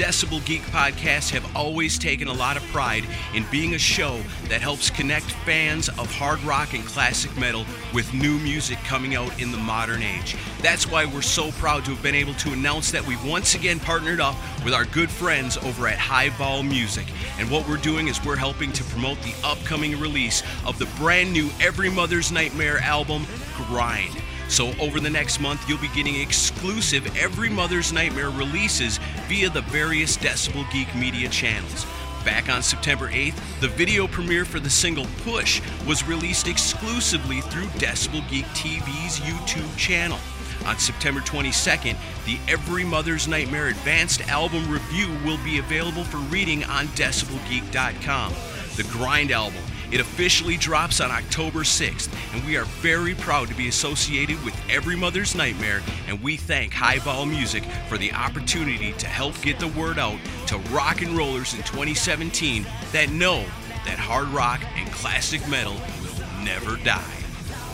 Decibel Geek podcasts have always taken a lot of pride in being a show that helps connect fans of hard rock and classic metal with new music coming out in the modern age. That's why we're so proud to have been able to announce that we've once again partnered up with our good friends over at Highball Music. And what we're doing is we're helping to promote the upcoming release of the brand new Every Mother's Nightmare album, Grind. So, over the next month, you'll be getting exclusive Every Mother's Nightmare releases via the various Decibel Geek media channels. Back on September 8th, the video premiere for the single Push was released exclusively through Decibel Geek TV's YouTube channel. On September 22nd, the Every Mother's Nightmare Advanced Album Review will be available for reading on DecibelGeek.com. The Grind album it officially drops on October 6th, and we are very proud to be associated with Every Mother's Nightmare, and we thank Highball Music for the opportunity to help get the word out to rock and rollers in 2017 that know that hard rock and classic metal will never die.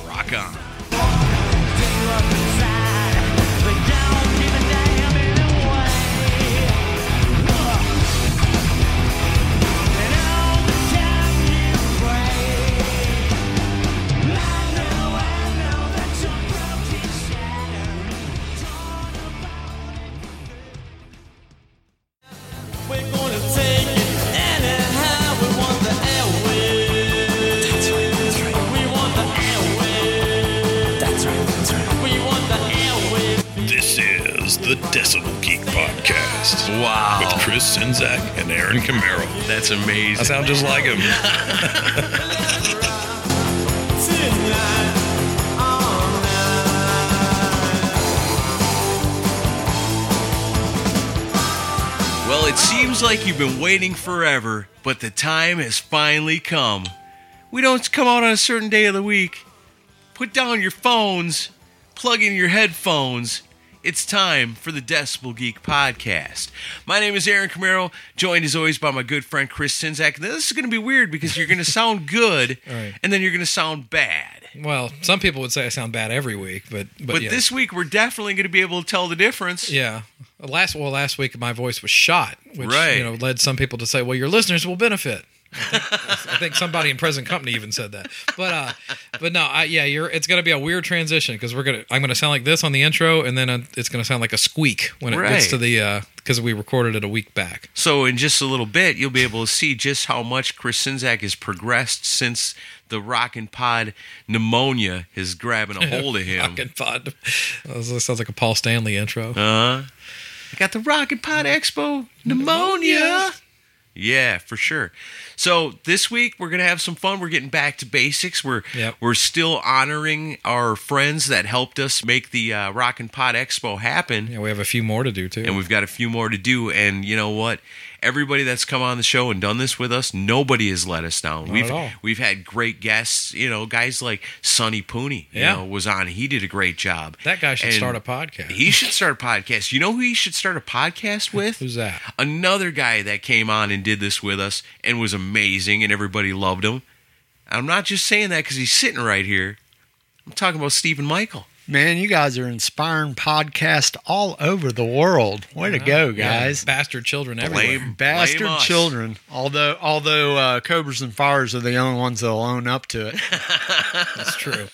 Rock on. The Decibel Geek Podcast. Wow. With Chris Czynszak and Aaron Camaro. That's amazing. I sound just like him. Tonight, all night. Well, it seems like you've been waiting forever, but the time has finally come. We don't come out on a certain day of the week. Put down your phones, plug in your headphones. It's time for the Decibel Geek podcast. My name is Aaron Camaro, joined as always by my good friend Chris Czynszak. Now, this is going to be weird because you're going to sound good Right. and then you're going to sound bad. Well, some people would say I sound bad every week, but but, But yeah. this week, we're definitely going to be able to tell the difference. yeah. Last well, last week my voice was shot, which Right. you know led some people to say, "Well, your listeners will benefit." I think, somebody in present company even said that. But uh, but no, I, yeah, you're. It's gonna be a weird transition because we're gonna. I'm gonna sound like this on the intro, and then uh, it's gonna sound like a squeak when it Right. gets to the because we recorded it a week back. So in just a little bit, you'll be able to see just how much Chris Czynszak has progressed since the Rockin' Pod pneumonia is grabbing a hold of him. Fucking fun. That sounds like a Paul Stanley intro. Uh, I got the Rockin' Pod Expo pneumonia. Yeah, for sure. So this week we're gonna have some fun. We're getting back to basics. We're Yep. we're still honoring our friends that helped us make the uh, and Pod Expo happen. yeah, we have a few more to do too. and we've got a few more to do. And you know what? Everybody that's come on the show and done this with us, nobody has let us down. we've at all. we've had great guests, you know, guys like Sonny Pooney, you Yeah. know, was on. He did a great job. That guy should And start a podcast. He should start a podcast. You know who he should start a podcast with? Who's that? Another guy that came on and did this with us and was amazing and everybody loved him. I'm not just saying that because he's sitting right here. I'm talking about Stephen Michael. Man, you guys are inspiring podcasts all over the world. Way to go, Yeah, guys. bastard children everywhere. Blame, Bastard blame children. Although although uh, Cobras and Fires are the only ones that'll own up to it. That's true.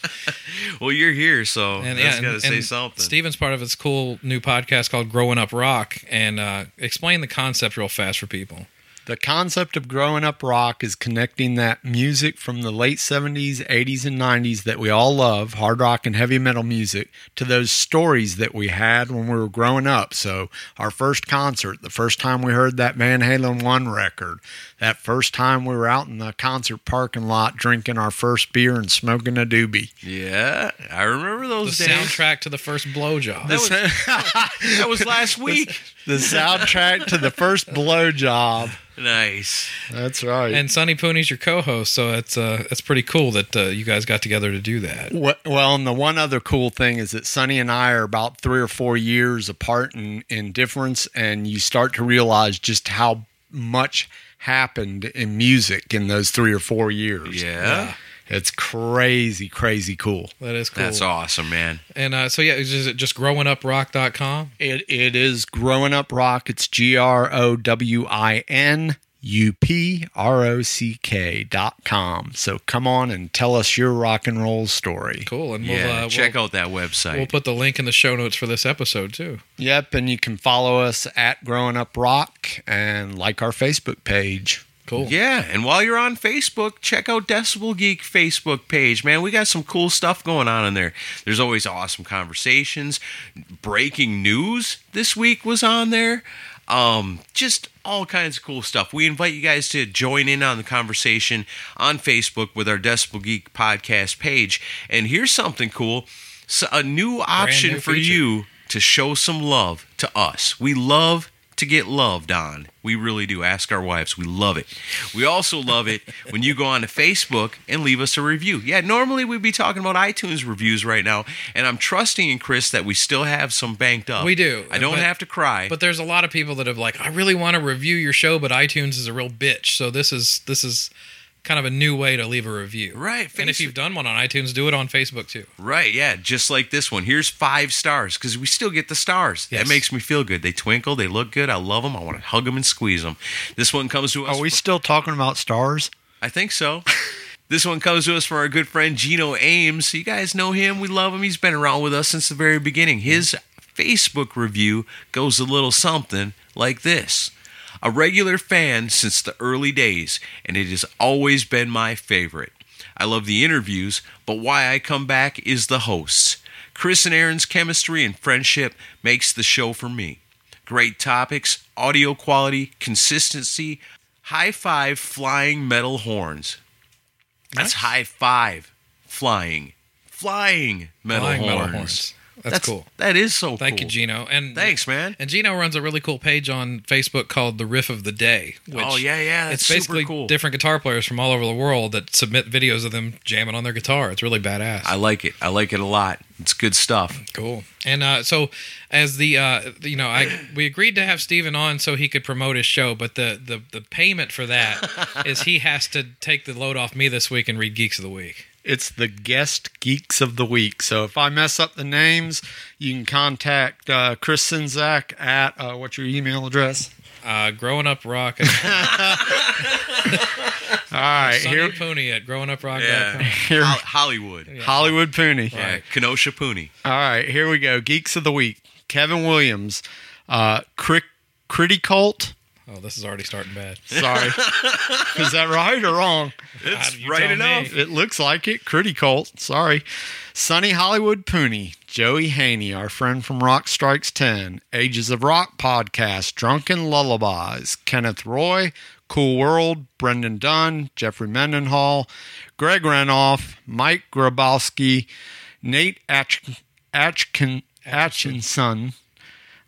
Well, you're here, so And that's yeah, got to say and something. Steven's part of his cool new podcast called Growing Up Rock, and uh, explain the concept real fast for people. The concept of growing up rock is connecting that music from the late 70s, 80s, and 90s that we all love, hard rock and heavy metal music, to those stories that we had when we were growing up. So, our first concert, the first time we heard that Van Halen 1 record, that first time we were out in the concert parking lot drinking our first beer and smoking a doobie. yeah, I remember The those days. soundtrack to the first blowjob. That was, that was last week. The soundtrack to the first blowjob. nice. That's right. and Sonny Pooney's your co-host, so it's uh, it's pretty cool that uh, you guys got together to do that. Wh- Well, and the one other cool thing is that Sonny and I are about three or four years apart in, in difference, and you start to realize just how much happened in music in those three or four years. Yeah. It's crazy, crazy cool. That is cool. That's awesome, man. And uh, so yeah, is it just growinguprock.com? It it is growing up rock. It's G R O W I N U P R O C K dot com. So come on and tell us your rock and roll story. Cool. And we'll Yeah, uh, check we'll, out that website. We'll put the link in the show notes for this episode too. Yep, and you can follow us at Growing Up Rock and like our Facebook page. Cool. Yeah, and while you're on Facebook, check out Decibel Geek Facebook page. Man, we got some cool stuff going on in there. There's always awesome conversations. Breaking news this week was on there. Um, just all kinds of cool stuff. We invite you guys to join in on the conversation on Facebook with our Decibel Geek podcast page. And here's something cool. So a new option new for feature. you to show some love to us. We love to get loved on. We really do. Ask our wives. We love it. We also love it when you go on to Facebook and leave us a review. Yeah, normally we'd be talking about iTunes reviews right now, and I'm trusting in Chris that we still have some banked up. We do, I don't but- have to cry. But there's a lot of people that have like, I really want to review your show, but iTunes is a real bitch. So this is this is kind of a new way to leave a review. Right, And if you've done one on iTunes, do it on Facebook too. Right, yeah, just like this one. Here's five stars because we still get the stars. Yes. That makes me feel good. They twinkle, they look good. I love them. I want to hug them and squeeze them. This one comes to us. Are we still talking about stars? I think so. this one comes to us from our good friend Gino Ames. You guys know him. We love him. He's been around with us since the very beginning. His Facebook review goes a little something like this. A regular fan since the early days, and it has always been my favorite. I love the interviews, but why I come back is the hosts. Chris and Aaron's chemistry and friendship makes the show for me. Great topics, audio quality, consistency, high five flying metal horns. That's high five flying, flying metal, Flying horns. metal horns. That's, cool. That is so cool. Thank cool. you, Gino. And Thanks, man. And Gino runs a really cool page on Facebook called the Riff of the Day. Which Oh, yeah, yeah, that's it's super basically cool. different guitar players from all over the world that submit videos of them jamming on their guitar. It's really badass. I like it. I like it a lot. It's good stuff. Cool. And uh, so, as the uh, you know, I we agreed to have Steven on so he could promote his show, but the the the payment for that is he has to take the load off me this week and read Geeks of the Week. It's the guest geeks of the week. So if I mess up the names, you can contact uh, Chris Czynszak at uh, what's your email address? Uh, growing up rock. All right, Sunny here, Pooney at growinguprock.com. Yeah. here Hol- Hollywood. Yeah. Hollywood Pooney. Kenosha Pooney. All right, here we go. Geeks of the week. Kevin Williams, uh, Crick, Criticult. Oh, this is already starting bad. Sorry, is that right or wrong? It's you right me. enough. It looks like it. Criticult. Sorry. Sunny Hollywood Pooney, Joey Haney, our friend from Rock Strikes 10, Ages of Rock podcast, Drunken Lullabies, Kenneth Roy, Cool World, Brendan Dunn, Jeffrey Mendenhall, Greg Renoff, Mike Grabowski, Nate Atch- Atchkin- Atchinson,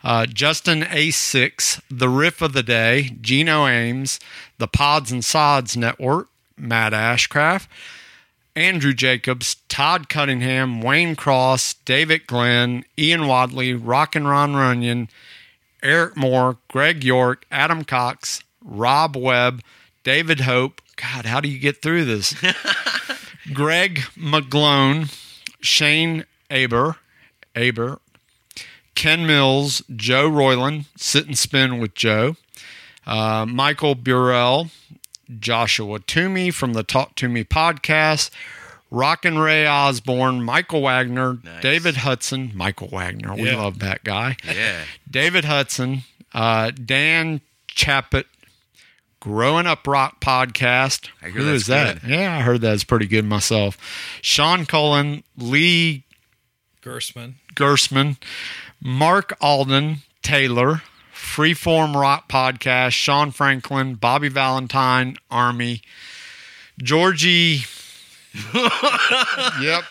Uh, Justin A6, The Riff of the Day, Gino Ames, The Pods and Sods Network, Matt Ashcraft, Andrew Jacobs, Todd Cunningham, Wayne Cross, David Glenn, Ian Wadley, Rock and Ron Runyon, Eric Moore, Greg York, Adam Cox, Rob Webb, David Hope. God, how do you get through this? Greg McGlone, Shane Aber, Aber, Ken Mills, Joe Royland, Sit and Spin with Joe, uh, Michael Burrell, Joshua Toomey from the Talk to Me podcast, Rockin' Ray Osborne, Michael Wagner, Nice. David Hudson, Michael Wagner, we Yeah. love that guy. Yeah. David Hudson, uh, Dan Chappett, Growing Up Rock podcast. I hear Who that's is that? good. Yeah, I heard that's pretty good myself. Sean Cullen, Lee Gersman. Gersman, Mark Alden, Taylor, Freeform Rock Podcast, Sean Franklin, Bobby Valentine, Army, Georgie. yep,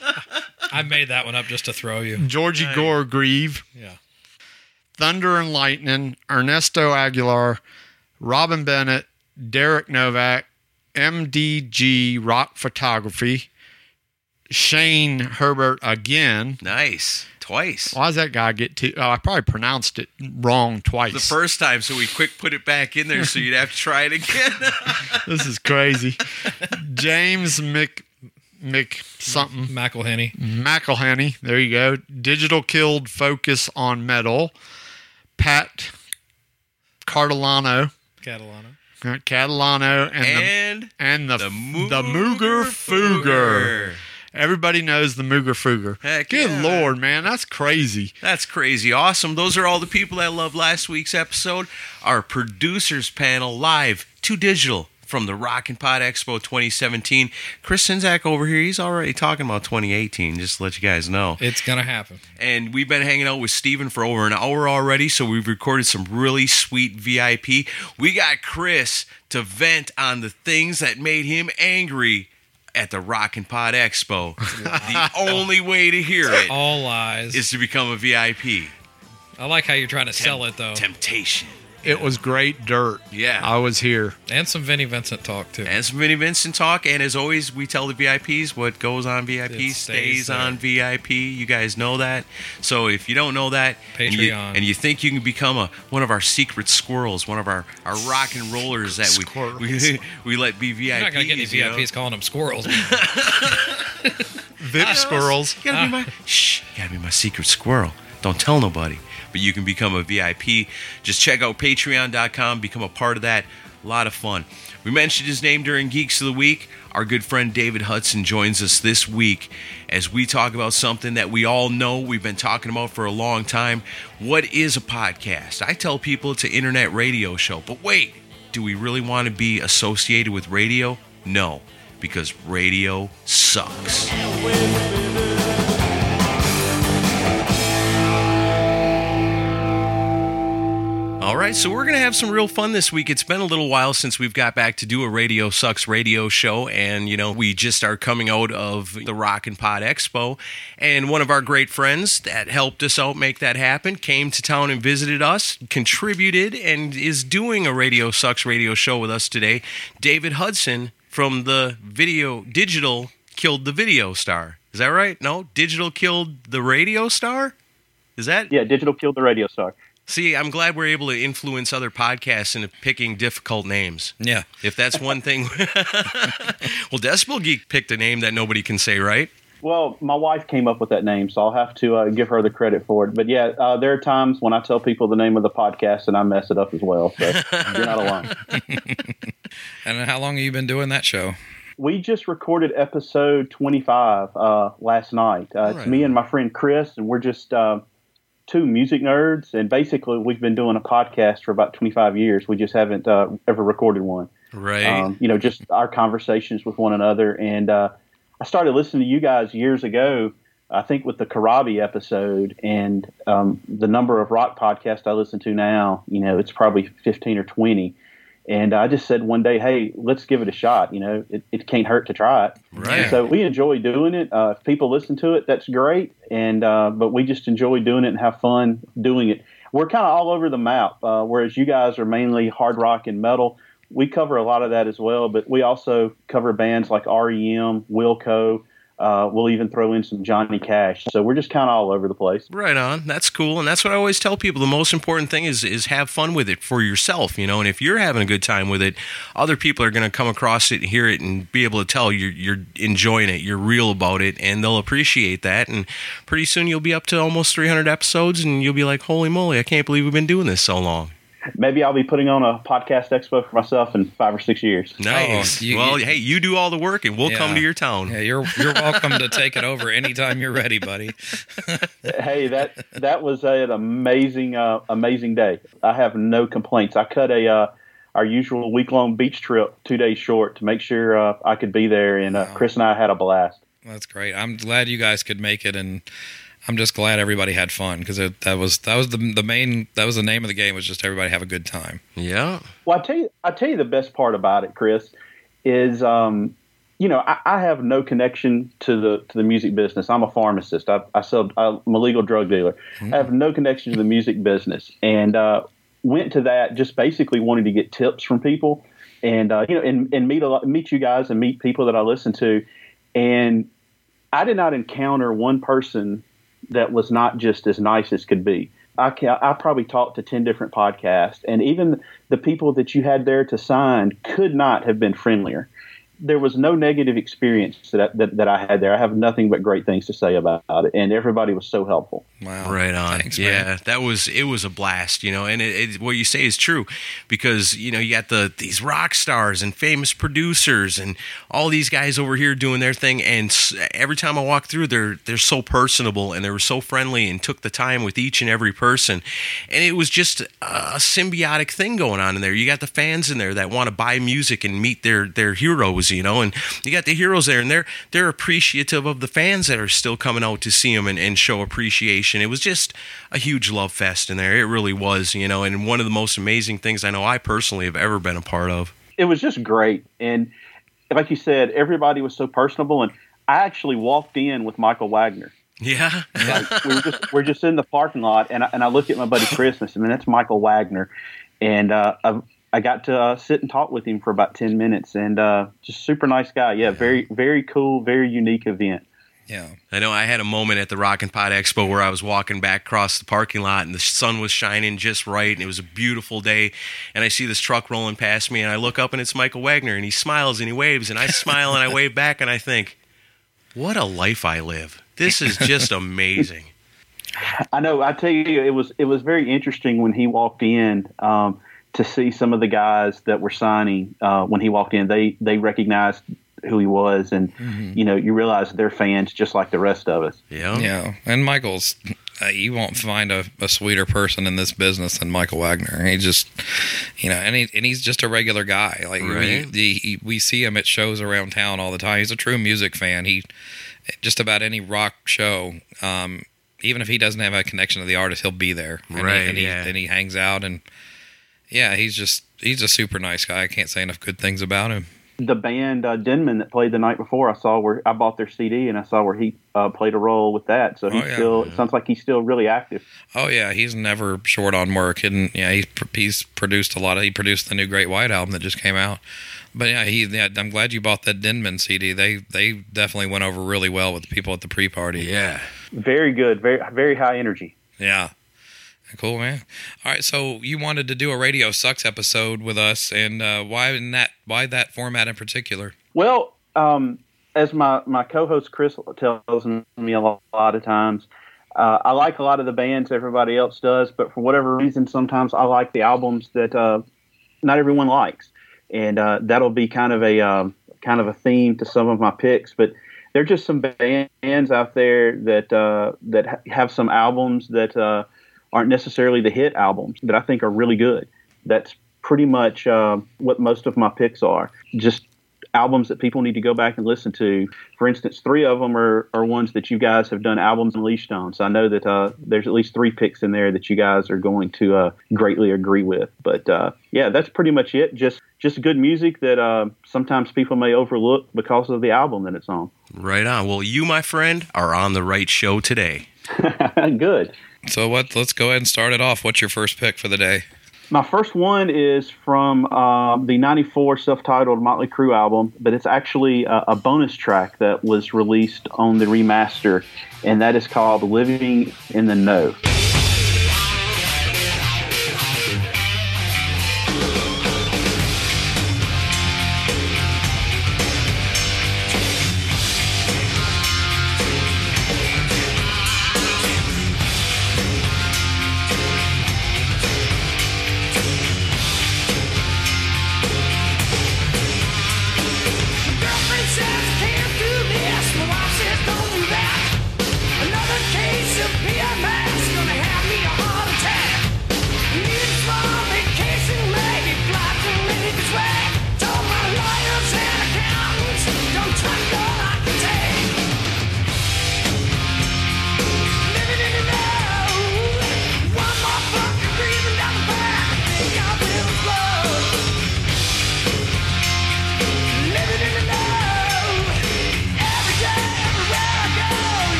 I made that one up just to throw you. Georgie Gore Grieve, Yeah. Thunder and Lightning, Ernesto Aguilar, Robin Bennett, Derek Novak, MDG Rock Photography, Shane Herbert again. Nice. Twice. Why does that guy get to? Oh, I probably pronounced it wrong twice. The first time, so we quick put it back in there so you'd have to try it again. this is crazy. James Mc Mc something McElhenney. McElhenney. There you go. Digital killed focus on metal. Pat Cardilano, Catalano. uh, Catalano, and and the and the the the, Mooger Mooger Fooger. Fooger. Everybody knows the Mooger Fooger. Heck Good yeah. lord, man, that's crazy. That's crazy awesome. Those are all the people that loved last week's episode. Our producers panel live to digital from the Rock and Pod Expo 2017. Chris Czynszak over here, he's already talking about 2018, just to let you guys know. It's gonna happen. And we've been hanging out with Steven for over an hour already, so we've recorded some really sweet VIP. We got Chris to vent on the things that made him angry at the Rock and Pod Expo. the only way to hear it All lies. is to become a VIP. I like how you're trying to sell it though, Temptation. It was great dirt. Yeah. I was here. and some Vinnie Vincent talk too. And some Vinnie Vincent talk. And as always, we tell the VIPs what goes on VIP It stays, stays on VIP. You guys know that. So if you don't know that, and you, Patreon. and you think you can become a one of our secret squirrels, one of our, our rock and rollers that we, Squirrels. we we let be VIPs. You're not gonna get any you know? VIPs calling them squirrels. VIP squirrels. You gotta be my ah. shh. You gotta be my secret squirrel. Don't tell nobody. But you can become a VIP. Just check out Patreon.com. Become a part of that. A lot of fun. We mentioned his name during Geeks of the Week. Our good friend David Hudson joins us this week as we talk about something that we all know we've been talking about for a long time. What is a podcast? I tell people it's an internet radio show, but wait, do we really want to be associated with radio? No, because radio sucks. All right, so we're going to have some real fun this week. It's been a little while since we've got back to do a Radio Sucks radio show, and you know, we just are coming out of the Rock and Pod Expo, and one of our great friends that helped us out make that happen came to town and visited us, contributed, and is doing a Radio Sucks radio show with us today. David Hudson from the video digital killed the video star. Is that right? No, digital killed the radio star. Is that Yeah, digital killed the radio star. See, I'm glad we're able to influence other podcasts into picking difficult names. yeah. If that's one thing. well, Decibel Geek picked a name that nobody can say, right? Well, my wife came up with that name, so I'll have to uh, give her the credit for it. But yeah, uh, there are times when I tell people the name of the podcast and I mess it up as well. So you're not alone. And how long have you been doing that show? We just recorded episode 25 uh, last night. Uh, It's me and my friend Chris, and we're just uh, two music nerds. And basically, we've been doing a podcast for about 25 years. We just haven't uh, ever recorded one. Right. um, you know, just our conversations with one another. And uh, I started listening to you guys years ago, I think with the Corabi episode, and um, the number of rock podcasts I listen to now, you know, it's probably 15 or 20. And I just said one day, hey, let's give it a shot. You know, it, it can't hurt to try it. Right. And so we enjoy doing it. Uh, if people listen to it, that's great. And uh, but we just enjoy doing it and have fun doing it. we're kind of all over the map. Uh, whereas you guys are mainly hard rock and metal, we cover a lot of that as well. But we also cover bands like REM, Wilco. Uh, we'll even throw in some Johnny Cash. So we're just kind of all over the place. Right on. That's cool, and that's what I always tell people. The most important thing is is have fun with it for yourself, you know. And if you're having a good time with it, other people are going to come across it, and hear it, and be able to tell you're you're enjoying it, you're real about it, and they'll appreciate that. And pretty soon you'll be up to almost 300 episodes, and you'll be like, "Holy moly! I can't believe we've been doing this so long." Maybe I'll be putting on a podcast expo for myself in five or six years. Nice. you- well, you- hey, you do all the work, and we'll Yeah. come to your town. Yeah, you're you're welcome to take it over anytime you're ready, buddy. hey, that that was an amazing, uh, amazing day. I have no complaints. I cut a uh, our usual week long beach trip two days short to make sure uh, I could be there, and uh, Chris and I had a blast. That's great. I'm glad you guys could make it, and I'm just glad everybody had fun because that was that was the the main that was the name of the game was just everybody have a good time. Yeah. Well, I tell you, I tell you the best part about it, Chris, is um, you know I, I have no connection to the to the music business. I'm a pharmacist. I, I sell. I'm a legal drug dealer. I have no connection to the music business, and uh, went to that just basically wanting to get tips from people, and uh, you know, and, and meet a lot, meet you guys and meet people that I listen to, and I did not encounter one person that was not just as nice as could be. I can, I probably talked to 10 different podcasts, and even the people that you had there to sign could not have been friendlier. There was no negative experience that, that, that I had there. I have nothing but great things to say about it, and everybody was so helpful. Wow, Right on. Thanks, yeah, man. that was it was a blast, you know. And it, it, what you say is true because you know you got the these rock stars and famous producers and all these guys over here doing their thing. And every time I walk through, they're they're so personable and they were so friendly and took the time with each and every person. And it was just a, a symbiotic thing going on in there. You got the fans in there that want to buy music and meet their their heroes, you know. And you got the heroes there, and they're they're appreciative of the fans that are still coming out to see them and, and show appreciation. It was just a huge love fest in there. It really was, you know, and one of the most amazing things I know I personally have ever been a part of. It was just great, and like you said, everybody was so personable. And I actually walked in with Michael Wagner. Yeah. Like, we were just we're just in the parking lot, and I, and I look at my buddy Chris and I said, "Man, that's Michael Wagner," and uh, I, I got to uh, sit and talk with him for about ten minutes, and uh, just super nice guy. Yeah, very very cool, very unique event. Yeah, I know I had a moment at the Rock and Pod Expo where I was walking back across the parking lot and the sun was shining just right and it was a beautiful day. And I see this truck rolling past me and I look up and it's Michael Wagner and he smiles and he waves and I smile and I wave back and I think, what a life I live. This is just amazing. I know. I tell you, it was it was very interesting when he walked in um, to see some of the guys that were signing. Uh, when he walked in, they they recognized who he was, and you know, you realize they're fans just like the rest of us. Yeah. yeah. And Michael's uh, you won't find a, a sweeter person in this business than Michael Wagner. He just, you know, and he and he's just a regular guy. Like Right. we the, he, we see him at shows around town all the time. He's a true music fan. He just about any rock show. Um, even if he doesn't have a connection to the artist, he'll be there. And he- Right, and he, yeah. and he hangs out and yeah, he's just he's a super nice guy. I can't say enough good things about him. The band uh, Denman that played the night before, I saw where I bought their CD, and I saw where he uh, played a role with that. So he's Oh, yeah. still it sounds like he's still really active. Oh yeah, he's never short on work, and yeah, he's he's produced a lot of. He produced the new Great White album that just came out. But yeah, he. Yeah, I'm glad you bought that Denman CD. They they definitely went over really well with the people at the pre-party. Yeah. Very good, very very high energy. Yeah. Cool, man. All right, so you wanted to do a Radio Sucks episode with us, and uh, why in that? Why that format in particular? Well, um, as my, my co-host Chris tells me a lot, a lot of times, uh, I like a lot of the bands everybody else does, but for whatever reason, sometimes I like the albums that uh, not everyone likes, and uh, that'll be kind of a um, kind of a theme to some of my picks. But there are just some bands out there that uh, that ha- have some albums that uh, aren't necessarily the hit albums that I think are really good. That's pretty much uh, what most of my picks are. Just albums that people need to go back and listen to. For instance, three of them are, are ones that you guys have done albums unleashed on. So I know that uh, there's at least three picks in there that you guys are going to uh, greatly agree with. But uh, yeah, that's pretty much it. Just just good music that uh, sometimes people may overlook because of the album that it's on. Right on. Well, you, my friend, are on the right show today. good. So what? Let's go ahead and start it off. What's your first pick for the day? My first one is from um, the '94 self-titled Motley Crue album, but it's actually a, a bonus track that was released on the remaster, and that is called "Living in the Know."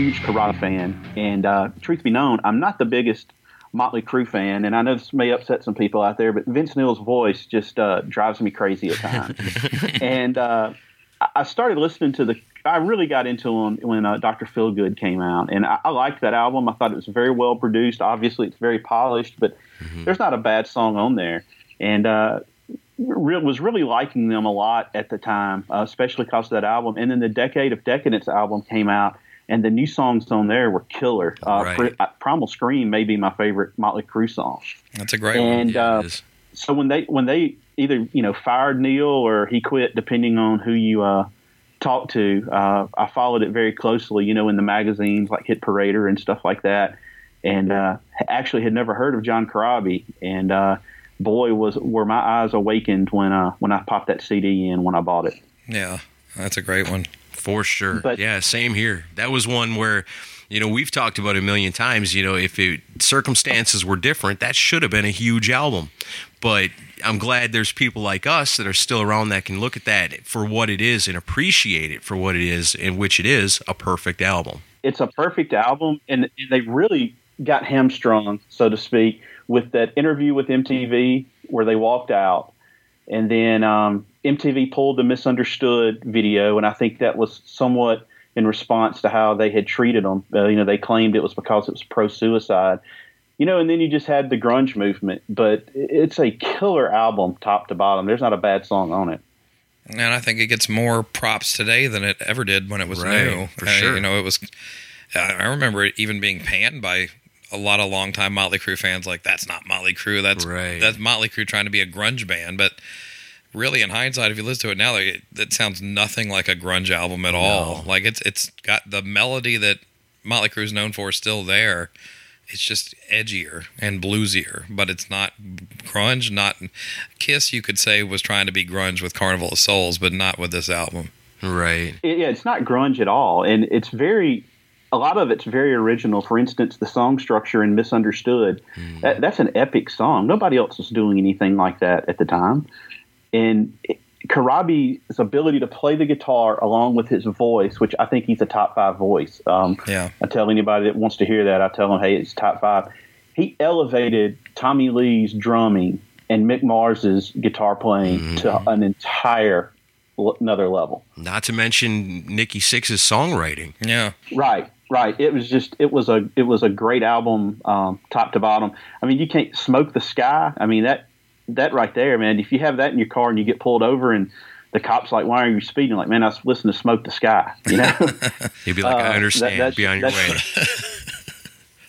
Huge Corabi fan, and uh, truth be known, I'm not the biggest Motley Crue fan, and I know this may upset some people out there, but Vince Neil's voice just uh, drives me crazy at times. and uh, I- started listening to the. I really got into him when uh, Dr. Feelgood came out, and I, I liked that album. I thought it was very well produced. Obviously, it's very polished, but there's not a bad song on there. And uh, re- was really liking them a lot at the time, uh, especially because of that album. And then the Decade of Decadence album came out, and the new songs on there were killer. Uh, Right. Pri- uh, Primal Scream may be my favorite Motley Crue song. That's a great one. And Yeah, uh, so when they when they either you know fired Neil or he quit, depending on who you uh, talked to, uh, I followed it very closely. You know, in the magazines like Hit Parader and stuff like that, and uh, actually had never heard of John Corabi, and uh, boy was were my eyes awakened when uh, when I popped that CD in when I bought it. Yeah, that's a great one. For sure. But- yeah, same here. That was one where, you know, we've talked about it a million times. You know, if it, circumstances were different, that should have been a huge album. But I'm glad there's people like us that are still around that can look at that for what it is and appreciate it for what it is, in which it is a perfect album. it's a perfect album, and they really got hamstrung, so to speak, with that interview with MTV where they walked out, and then um, MTV pulled the Misunderstood video, and I think that was somewhat in response to how they had treated them. Uh, you know, they claimed it was because it was pro-suicide. You know, and then you just had the grunge movement, but it's a killer album, top to bottom. There's not a bad song on it. And I think it gets more props today than it ever did when it was Right, new. for Uh, sure. You know, it was. I I remember it even being panned by a lot of longtime Motley Crue fans. Like, that's not Motley Crue. That's Right. that's Motley Crue trying to be a grunge band. But really, in hindsight, if you listen to it now, like, it, it sounds nothing like a grunge album at all. Like it's it's got the melody that Motley Crue is known for is still there. It's just edgier and bluesier, but it's not grunge. Not Kiss, you could say, was trying to be grunge with Carnival of Souls, but not with this album. Right. it- yeah, it's not grunge at all, and it's very. A lot of it's very original. For instance, the song structure in "Misunderstood," hmm. that, that's an epic song. Nobody else was doing anything like that at the time, and it- Corabi's ability to play the guitar along with his voice, which I think he's a top five voice. Um, Yeah. I tell anybody that wants to hear that, I tell them, hey, it's top five. He elevated Tommy Lee's drumming and Mick Mars's guitar playing to an entire l- another level. Not to mention Nikki Sixx's songwriting. Yeah. Right, right. It was just it was a it was a great album, um, top to bottom. I mean, you can't smoke the sky. I mean that that right there, man. If you have that in your car and you get pulled over and the cops like, why are you speeding? Like, man, I was listening to Smoke the Sky. You know? He'd be like, Uh, I that- understand. that's- be on your way.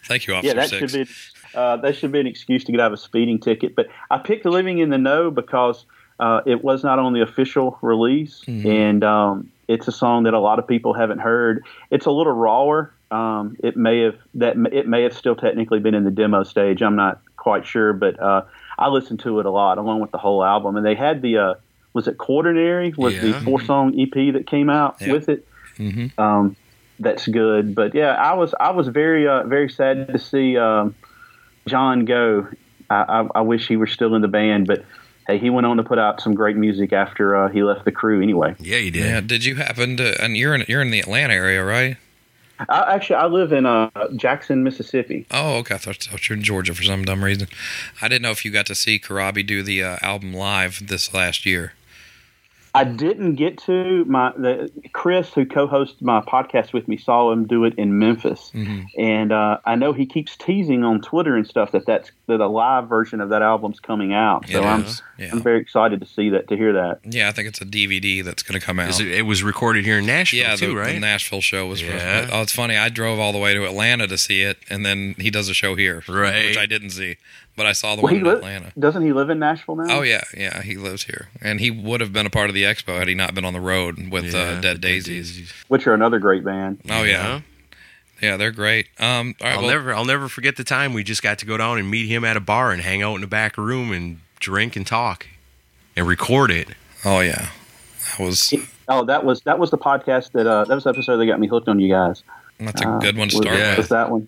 Thank you, Officer yeah, that Six. should be uh, that should be an excuse to get out of a speeding ticket. But I picked "Living in the Know" because uh, it was not on the official release, and um, it's a song that a lot of people haven't heard. It's a little rawer. Um, it may have that it may have still technically been in the demo stage. I'm not quite sure, but uh, I listened to it a lot along with the whole album. And they had the uh, was it Quaternary was the four song EP that came out Yeah. with it. Um, that's good, but yeah, I was I was very uh, very sad to see um, John go. I, I, I wish he were still in the band, but hey, he went on to put out some great music after uh, he left the crew. Anyway, Yeah, you did. Yeah. Did you happen to? And you're in you're in the Atlanta area, right? I, actually I live in uh, Jackson, Mississippi. Oh, okay. I thought, thought you were in Georgia for some dumb reason. I didn't know if you got to see Corabi do the uh, album live this last year. I didn't get to my the, Chris, who co-hosts my podcast with me, saw him do it in Memphis, and uh, I know he keeps teasing on Twitter and stuff that that's that a live version of that album's coming out. So It I'm yeah. I'm very excited to see that to hear that. Yeah, I think it's a DVD that's going to come out. Is It, it was recorded here in Nashville yeah, too, the, right? the Nashville show was. Yeah. Oh, it's funny. I drove all the way to Atlanta to see it, and then he does a show here, Right. Which I didn't see, but I saw the Well, one he in li- Atlanta. doesn't he live in Nashville now? Oh yeah, yeah, he lives here, and he would have been a part of the expo had he not been on the road with Yeah, uh, the Dead Daisies. which are another great band. Oh yeah. yeah, they're great. Um, all right, I'll well, never, I'll never forget the time we just got to go down and meet him at a bar and hang out in the back room and drink and talk and record it. oh yeah, that was Oh, that was that was the podcast that uh, that was the episode that got me hooked on you guys. that's a Uh, good one to was- start yeah. was with. that one.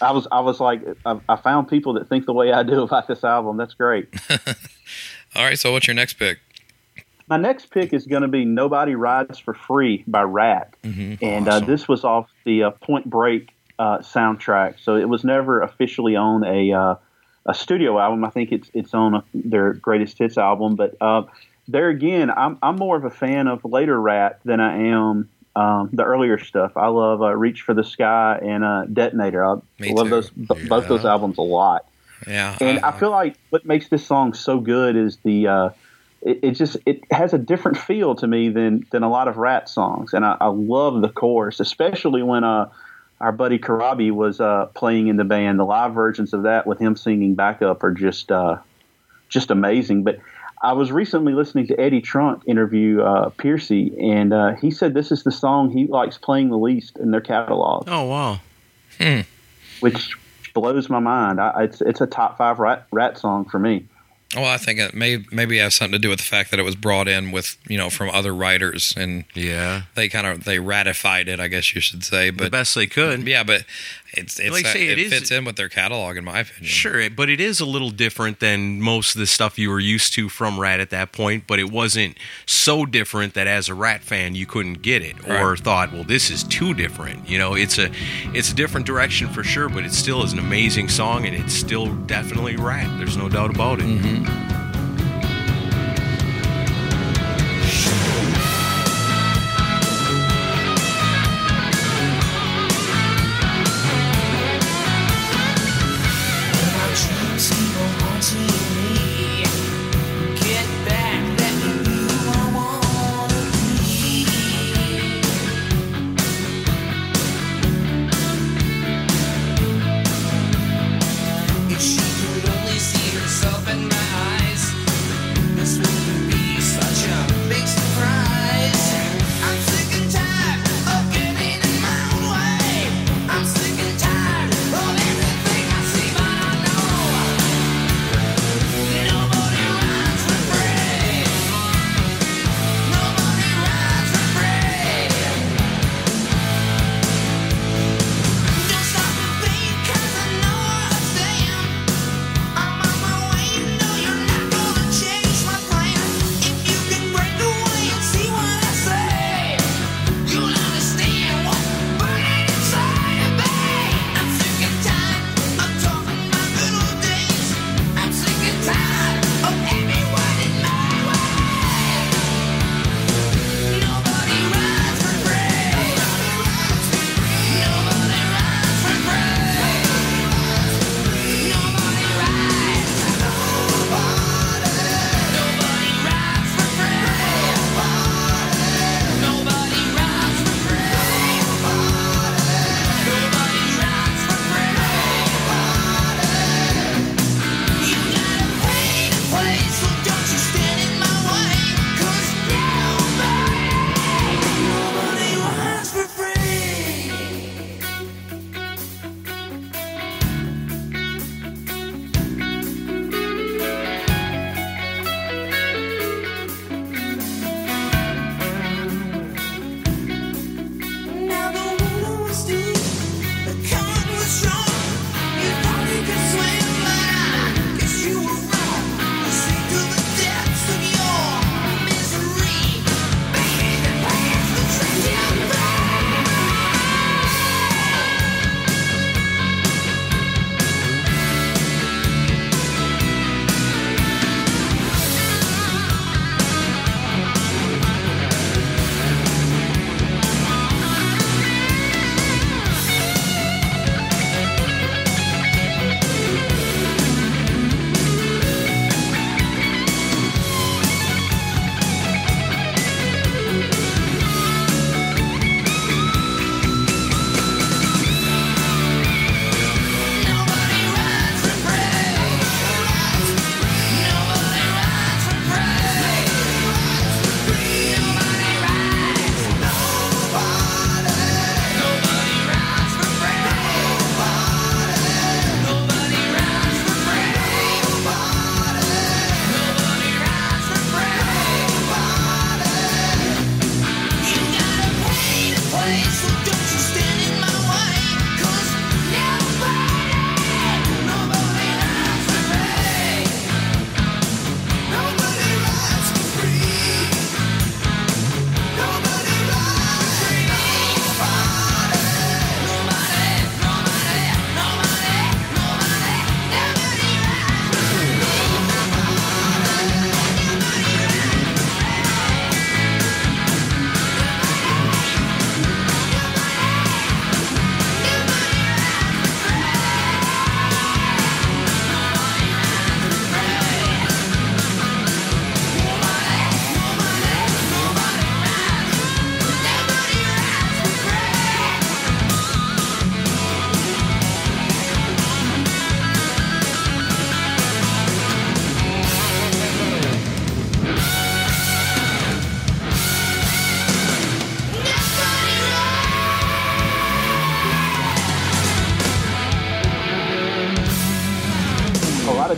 I was I was like I, I found people that think the way I do about this album. That's great. All right, so what's your next pick? My next pick is going to be "Nobody Rides for Free" by Ratt, and uh, this was off the uh, Point Break uh, soundtrack. So it was never officially on a uh, a studio album. I think it's it's on a, their greatest hits album. But uh, there again, I'm I'm more of a fan of later Ratt than I am um, the earlier stuff. I love uh, Reach for the Sky and uh, Detonator. I Me love too. those b- both those albums a lot. Yeah, And I feel like what makes this song so good is the uh, it, it just it has a different feel to me than than a lot of Ratt songs, and I, I love the chorus, especially when uh our buddy Corabi was uh, playing in the band. The live versions of that with him singing backup are just uh, just amazing. But I was recently listening to Eddie Trunk interview uh, Pearcy, and uh, he said this is the song he likes playing the least in their catalog, Oh wow. which blows my mind. I, it's it's a top five Ratt, Ratt song for me. Well, I think it may maybe have something to do with the fact that it was brought in with you know from other writers and Yeah. they kind of they ratified it, I guess you should say. The But best they could. yeah, but it's it's Like I say, it it, is- fits in with their catalog in my opinion. Sure, but it is a little different than most of the stuff you were used to from Ratt at that point. But it wasn't so different that as a Ratt fan you couldn't get it or Right. thought, well, this is too different. You know, it's a it's a different direction for sure, but it still is an amazing song and it's still definitely Ratt. There's no doubt about it. If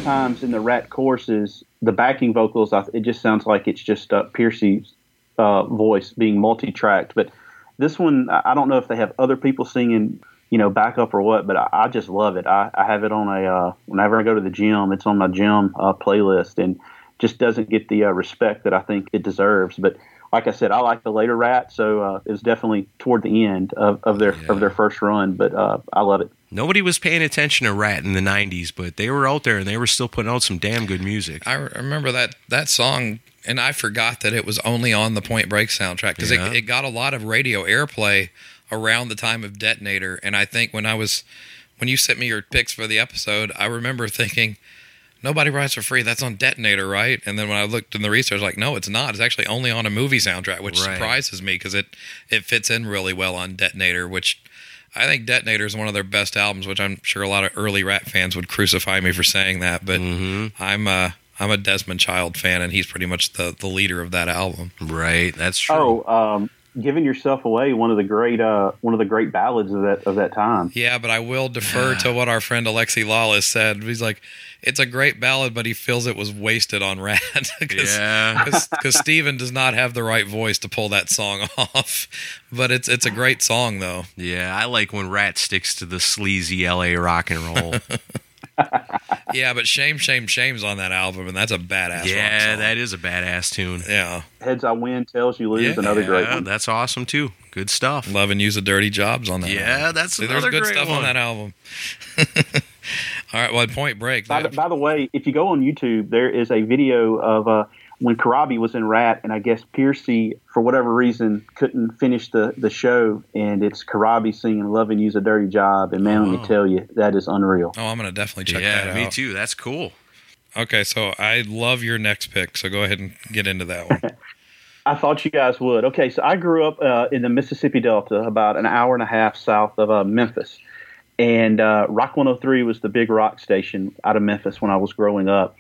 times in the Ratt courses, the backing vocals, I- it just sounds like it's just uh, Pearcy's uh, voice being multi-tracked. But this one, I don't know if they have other people singing, you know, backup or what. But I, I just love it. I, I have it on a uh, whenever I go to the gym, it's on my gym uh, playlist, and just doesn't get the uh, respect that I think it deserves. But like I said, I like the later Ratt, so uh, it was definitely toward the end of, of their of their first run. But uh, I love it. Nobody was paying attention to Ratt in the '90s, but they were out there and they were still putting out some damn good music. I remember that that song, and I forgot that it was only on the Point Break soundtrack because Yeah. it, it got a lot of radio airplay around the time of Detonator. And I think when I was when you sent me your picks for the episode, I remember thinking. Nobody rides for free. That's on Detonator, right? And then when I looked in the research, like, no, it's not. It's actually only on a movie soundtrack, which Right. surprises me because it it fits in really well on Detonator, which I think Detonator is one of their best albums. Which I'm sure a lot of early Ratt fans would crucify me for saying that, but I'm a I'm a Desmond Child fan, and he's pretty much the the leader of that album. Right, that's true. Oh, um, giving yourself away one of the great uh, one of the great ballads of that of that time. Yeah, but I will defer to what our friend Alexi Lawless said. He's like, it's a great ballad, but he feels it was wasted on Ratt because Yeah. because Steven does not have the right voice to pull that song off. But it's it's a great song though. Yeah, I like when Ratt sticks to the sleazy LA rock and roll. Yeah, but shame, shame, shame's on that album, and that's a badass. rock yeah, song. that is a badass tune. yeah. Heads I win, tails you lose. Yeah, another great Yeah, one. that's awesome too. Good stuff. Love and use the dirty jobs on that. Yeah, album. that's See, there's good great stuff one. on that album. All right, well, Point Break. By the, by the way, if you go on YouTube, there is a video of uh, when Corabi was in Ratt, and I guess Pearcy, for whatever reason, couldn't finish the, the show, and it's Corabi singing "Love and Use a Dirty Job," and man, let me tell you, that is unreal. oh, I'm gonna definitely check yeah, that out. Yeah, me too. That's cool. Okay, so I love your next pick. So go ahead and get into that one. I thought you guys would. Okay, so I grew up uh, in the Mississippi Delta, about an hour and a half south of uh, Memphis. And uh, Rock 103 was the big rock station out of Memphis when I was growing up.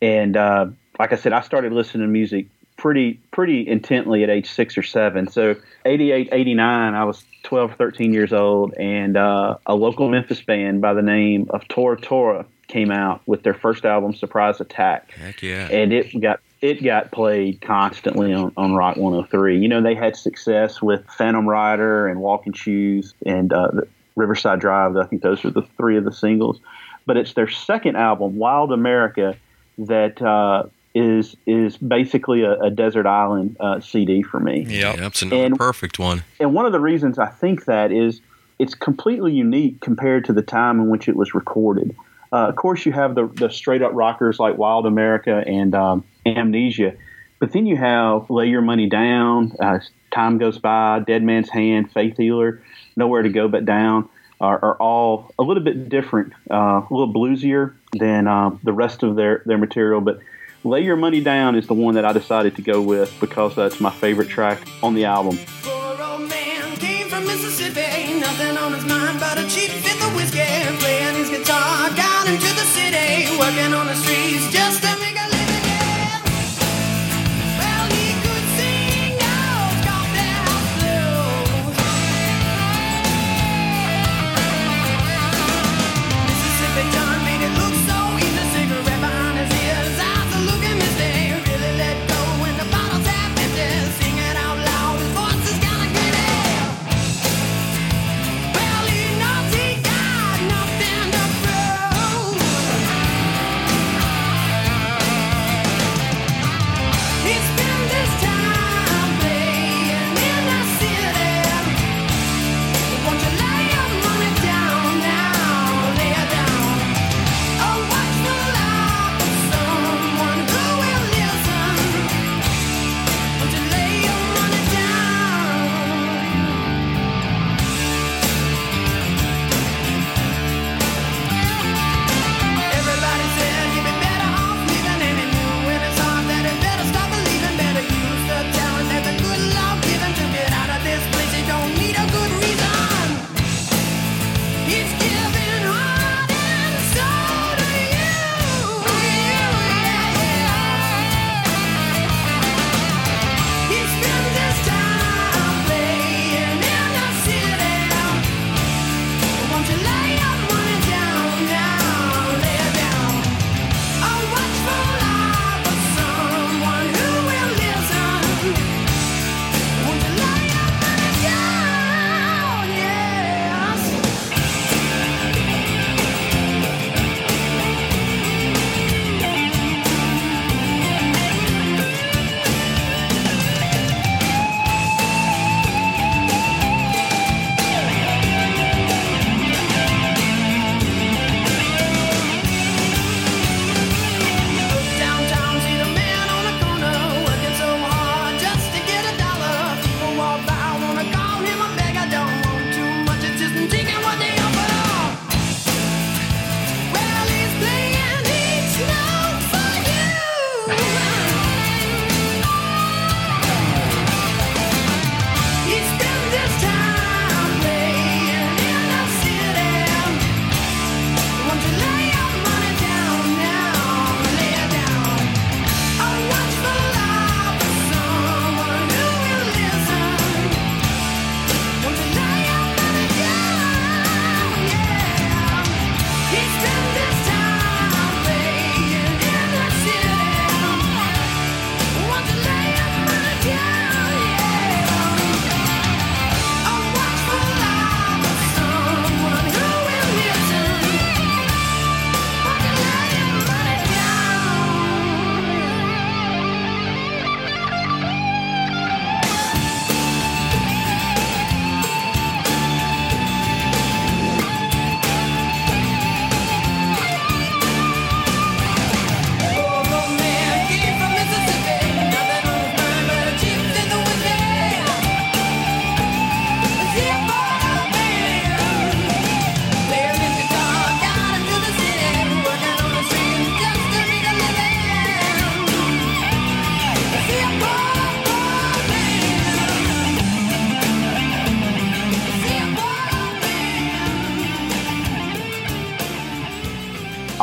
And uh, like I said, I started listening to music pretty pretty intently at age six or seven. So 88, 89, I was 12, 13 years old, and uh, a local Memphis band by the name of Tora Tora came out with their first album, Surprise Attack Heck yeah. and it got it got played constantly on, on Rock 103. You know, they had success with Phantom Rider and Walking Shoes and uh, Riverside Drive. I think those are the three of the singles. But it's their second album, Wild America, that uh, is is basically a, a desert island uh, CD for me. Yep. Yep, it's another And- perfect one. And one of the reasons I think that is it's completely unique compared to the time in which it was recorded. Uh, of course, you have the, the straight up rockers like Wild America and um, Amnesia, but then you have Lay Your Money Down, uh, Time Goes By, Dead Man's Hand, Faith Healer, Nowhere to Go But Down are, are all a little bit different, uh, a little bluesier than uh, the rest of their, their material. But Lay Your Money Down is the one that I decided to go with because that's my favorite track on the album.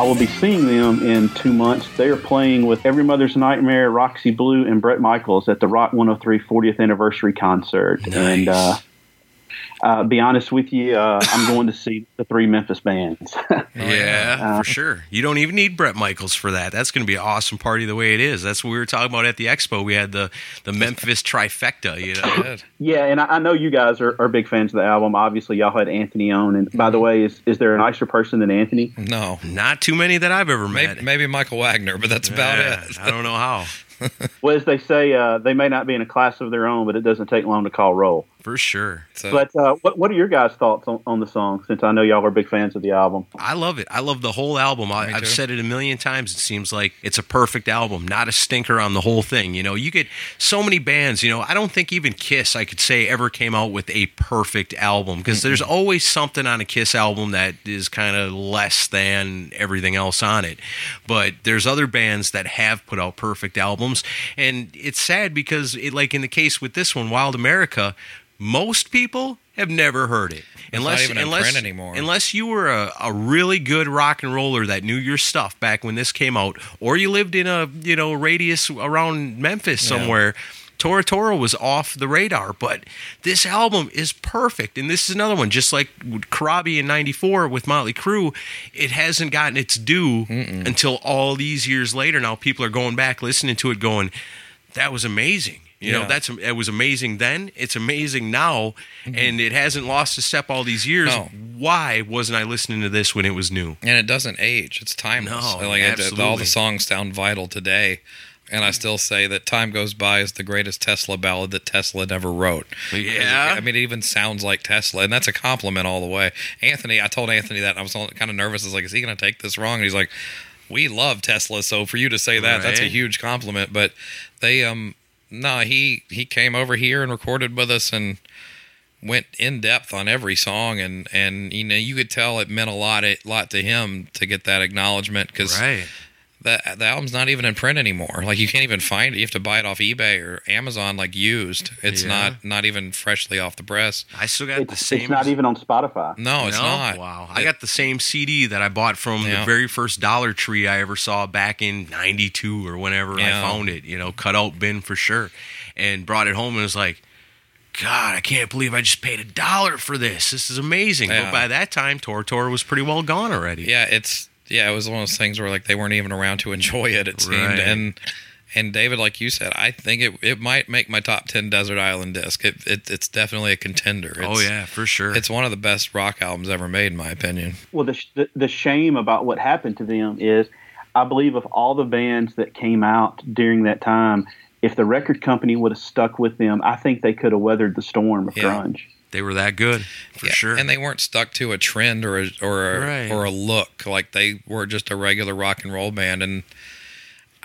Will be seeing them in two months. They are playing with Every Mother's Nightmare, Roxy Blue, and Bret Michaels at the Rock 103 40th anniversary concert. And uh, uh, be honest with you, uh, I'm going to see the three Memphis bands. Yeah, for sure. You don't even need Bret Michaels for that. That's going to be an awesome party the way it is. That's what we were talking about at the expo. We had the the Memphis trifecta. You know, yeah, and I, I know you guys are, are big fans of the album. Obviously, y'all had Anthony on. And by the way, is, is there a nicer person than Anthony? No. not too many that I've ever met. Maybe, maybe Michael Wagner, but that's about Yeah, it. I don't know how. Well, as they say, uh, they may not be in a class of their own, but it doesn't take long to call roll. For sure. So, But uh, what, what are your guys' thoughts on, on the song, since I know y'all are big fans of the album? I love it. I love the whole album. I, I've said it a million times. It seems like it's a perfect album, not a stinker on the whole thing. You know, you get so many bands. You know, I don't think even Kiss, I could say, ever came out with a perfect album because there's always something on a Kiss album that is kind of less than everything else on it. But there's other bands that have put out perfect albums, and it's sad because, it, like in the case with this one, Wild America, most people have never heard it. Unless, unless, unless you were a, a really good rock and roller that knew your stuff back when this came out, or you lived in a you know radius around Memphis Yeah. somewhere. Tora Tora was off the radar, but this album is perfect. And this is another one, just like Corabi in 94 with Motley Crue, it hasn't gotten its due until all these years later. Now people are going back, listening to it, going, that was amazing. You know, that's it was amazing then. It's amazing now, and it hasn't lost a step all these years. No. Why wasn't I listening to this when it was new? and it doesn't age. It's timeless. No, like it- all the songs sound vital today. And I still say that "Time Goes By" is the greatest Tesla ballad that Tesla never wrote. Yeah. I mean, it even sounds like Tesla, and that's a compliment all the way. Anthony, I told Anthony that I was kind of nervous. I was like, "Is he going to take this wrong?" And he's like, "We love Tesla, so for you to say that, that's a huge compliment." But they, um, no, he he came over here and recorded with us and went in depth on every song and and you know you could tell it meant a lot a lot to him to get that acknowledgement because Right. That the album's not even in print anymore like you can't even find it you have to buy it off ebay or amazon like used it's Yeah. not not even freshly off the press I still got the It's, same. it's not even on Spotify. no it's No? not Wow. I got the same CD that I bought from Yeah. the very first Dollar Tree I ever saw back in 92 or whenever Yeah. I found it, you know, cut out bin for sure. And brought it home and was like, God, I can't believe I just paid a dollar for this. This is amazing. Yeah. But by that time, Tor Tor was pretty well gone already. yeah it's yeah it was one of those things where like they weren't even around to enjoy it it seemed Right. and and David, like you said, I think it it might make my top ten desert island disc. It, it it's definitely a contender. Oh, it's, oh, yeah, for sure. it's one of the best rock albums ever made, in my opinion. Well, the, sh- the the shame about what happened to them is, I believe of all the bands that came out during that time, if the record company would have stuck with them, I think they could have weathered the storm of Yeah. grunge. They were that good, for Yeah, sure. And they weren't stuck to a trend or a or a, Right. or a look. Like they were just a regular rock and roll band. And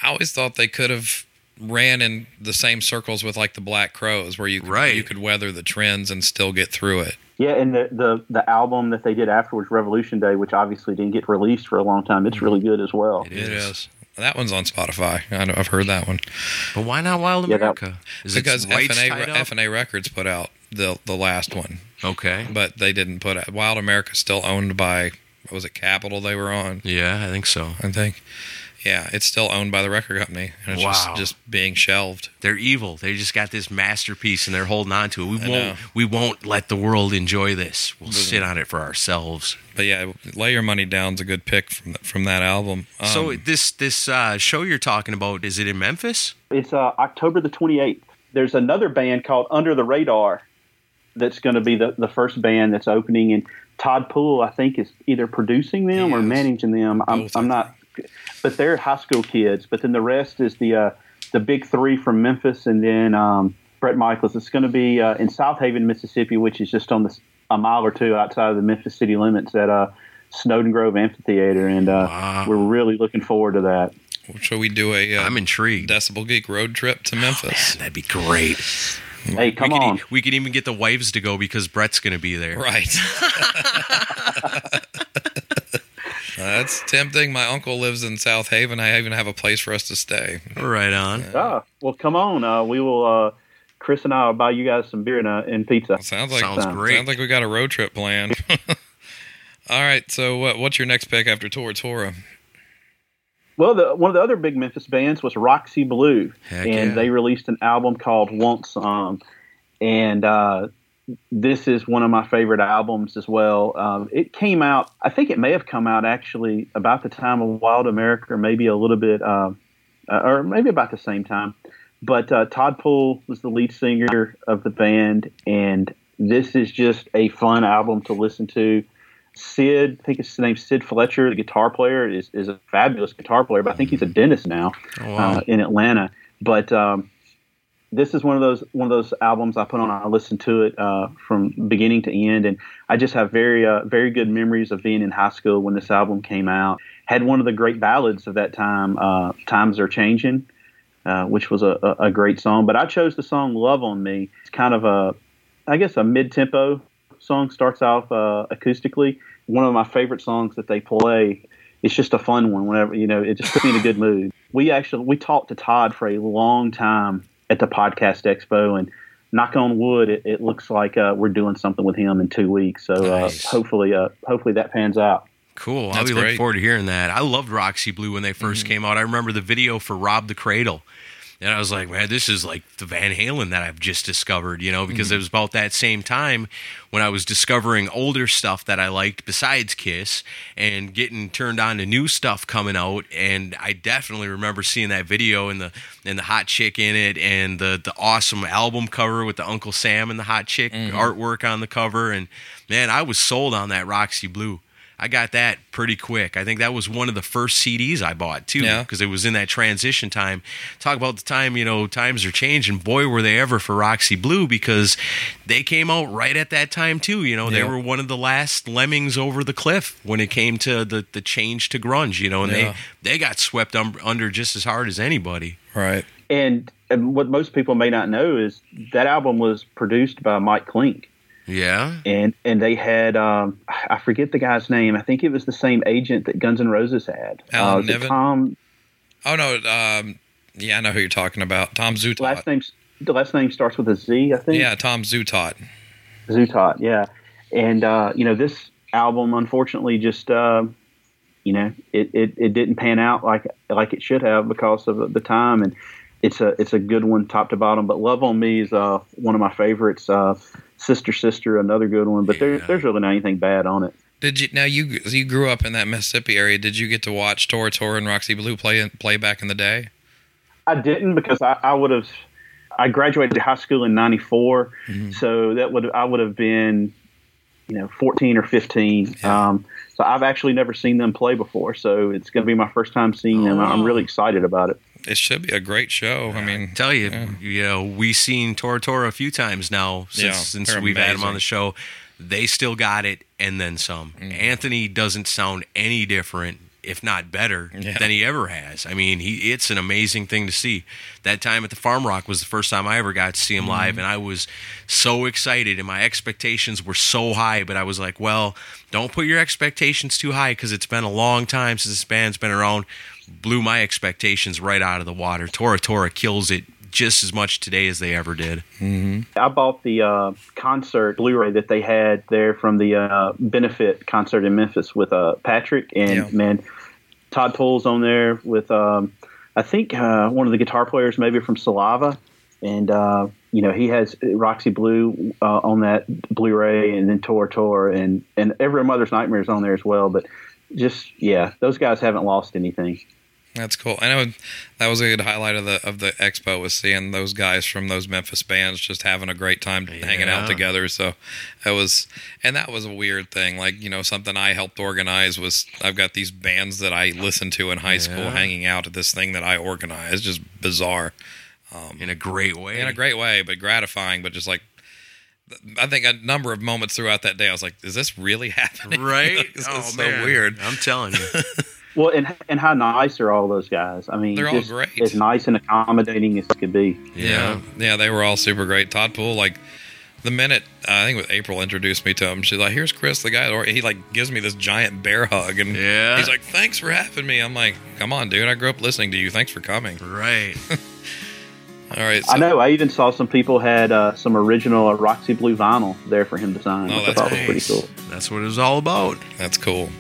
I always thought they could have ran in the same circles with like the Black Crowes, where you could, Right. you could weather the trends and still get through it. Yeah, and the, the the album that they did afterwards, Revolution Day, which obviously didn't get released for a long time, it's mm-hmm. really good as well. It is. That one's on Spotify. I know I've heard that one But why not Wild Yeah, that- America? Is because its rights FNA tied up? FNA Records put out the the last one, Okay. but they didn't put out. Wild America's still owned by what was it Capital They were on. Yeah, I think so. I think. Yeah, it's still owned by the record company, and it's Wow. just, just being shelved. They're evil. They just got this masterpiece and they're holding on to it. We I won't know. we won't let the world enjoy this. We'll mm-hmm. sit on it for ourselves. But yeah, lay your money down's a good pick from th- from that album. Um, so this this uh, show you're talking about is it in Memphis? It's uh, October the 28th. There's another band called Under the Radar that's going to be the, the first band that's opening, and Todd Poole, I think, is either producing them or managing them. I'm, Both, I I'm not, but they're high school kids. But then the rest is the uh, the big three from Memphis, and then um, Bret Michaels. It's going to be uh, in Southaven, Mississippi, which is just on the, a mile or two outside of the Memphis city limits at uh, Snowden Grove Amphitheater, and uh, Wow. we're really looking forward to that. shall we do a uh, I'm intrigued. Decibel Geek road trip to Memphis? That'd be great. Hey, come we could, on! e- we could even get the wives to go because Bret's going to be there. right. That's tempting. My uncle lives in Southaven. I even have a place for us to stay. Right on. Ah, well, come on. Uh, we will. Uh, Chris and I will buy you guys some beer and, uh, and pizza. Sounds like Sounds great. Sounds like we got a road trip planned. All right. So what, what's your next pick after Tora Tora? Well, the, one of the other big Memphis bands was Roxy Blue, Heck and yeah. they released an album called Want Some, and uh, this is one of my favorite albums as well. Um, it came out, I think it may have come out actually about the time of Wild America, or maybe a little bit, uh, uh, or maybe about the same time. But uh, Todd Poole was the lead singer of the band, and this is just a fun album to listen to. Sid, I think his name's Sid Fletcher, the guitar player, is, is a fabulous guitar player, but I think he's a dentist now uh, in Atlanta. But um, this is one of those one of those albums I put on. I listen to it uh, from beginning to end, and I just have very uh, very good memories of being in high school when this album came out. Had one of the great ballads of that time, uh, "Times Are Changing," uh, which was a, a, great song. But I chose the song "Love on Me." It's kind of a, I guess, a mid tempo song. Starts off uh, acoustically. One of my favorite songs that they play. It's just a fun one. Whenever you know, it just puts me in a good mood. We actually we talked to Todd for a long time at the podcast expo and knock on wood it, it looks like uh, we're doing something with him in two weeks so Nice. uh, hopefully uh, hopefully that pans out Cool. I'll be looking forward to hearing that. I loved Roxy Blue when they 1st mm-hmm. came out. I remember the video for Rob the Cradle. And I was like, man, this is like the Van Halen that I've just discovered, you know, because mm-hmm. it was about that same time when I was discovering older stuff that I liked besides Kiss and getting turned on to new stuff coming out. And I definitely remember seeing that video and the and the hot chick in it and the the awesome album cover with the Uncle Sam and the hot chick mm-hmm. artwork on the cover. And man, I was sold on that Roxy Blue. I got that pretty quick. I think that was one of the first CDs I bought too, Yeah. because it was in that transition time. Talk about the time, you know, times are changing. Boy, were they ever for Roxy Blue because they came out right at that time too. You know, they were one of the last lemmings over the cliff when it came to the the change to grunge. You know, and Yeah. they they got swept um, under just as hard as anybody. Right. and, and what most people may not know is that album was produced by mike clink Yeah. and and they had um, i forget the guy's name i think it was the same agent that guns N' roses had Alan uh, tom Oh no. Um. Yeah, I know who you're talking about. Tom Zutaut. last name the last name starts with a z i think Yeah, Tom Zutaut. Zutaut, yeah. And uh, you know, this album unfortunately just uh, you know, it, it, it didn't pan out like like it should have because of the time and it's a it's a good one top to bottom. But Love on Me is uh, one of my favorites. Uh, Sister Sister, another good one. But there, there's really not anything bad on it. Did you now you you grew up in that Mississippi area? Did you get to watch Tora Tora and Roxy Blue play play back in the day? I didn't because I, I would have. I graduated high school in '94, so that would I would have been, you know, 14 or 15. Um, so I've actually never seen them play before, so it's going to be my first time seeing them. I'm really excited about it. It should be a great show. I mean, tell you, you know, we've seen Tora Tora a few times now since Yeah, since we've had him on the show. They still got it, and then some. Mm. Anthony doesn't sound any different, if not better, Yeah. than he ever has. I mean, he it's an amazing thing to see. That time at the Farm Rock was the first time I ever got to see him Mm-hmm. live, and I was so excited, and my expectations were so high. But I was like, well, don't put your expectations too high because it's been a long time since this band's been around. Blew my expectations right out of the water. Tora Tora kills it just as much today as they ever did. I bought the uh, concert Blu-ray that they had there from the uh, benefit concert in Memphis with uh, Patrick and Yeah. man, Todd Poole's on there with um, I think uh, one of the guitar players maybe from Saliva, and uh, you know he has Roxy Blue uh, on that Blu-ray, and then Tor Tor, and and Every Mother's Nightmare is on there as well. But just yeah, those guys haven't lost anything. that's cool. I know that was a good highlight of the of the expo was seeing those guys from those Memphis bands just having a great time hanging out together. So it was, and that was a weird thing. Like you know, something I helped organize was I've got these bands that I listened to in high school hanging out at this thing that I organized. Just bizarre. in a great way. in a great way, but gratifying. But just like, I think a number of moments throughout that day, I was like, "Is this really happening?" right? this oh, is so man. weird. I'm telling you. Well, and and how nice are all those guys? I mean, They're all just great. as nice and accommodating as could be. Yeah, yeah, they were all super great. Todd Poole, like the minute uh, I think with April introduced me to him, she's like, "Here's Chris, the guy." Or he like gives me this giant bear hug, and Yeah. he's like, "Thanks for having me." I'm like, "Come on, dude, I grew up listening to you. Thanks for coming." Right. All right, I know. I even saw some people had uh, some original uh, Roxy Blue vinyl there for him to sign, Oh, which I that's thought was pretty cool. That's what it was all about. That's cool.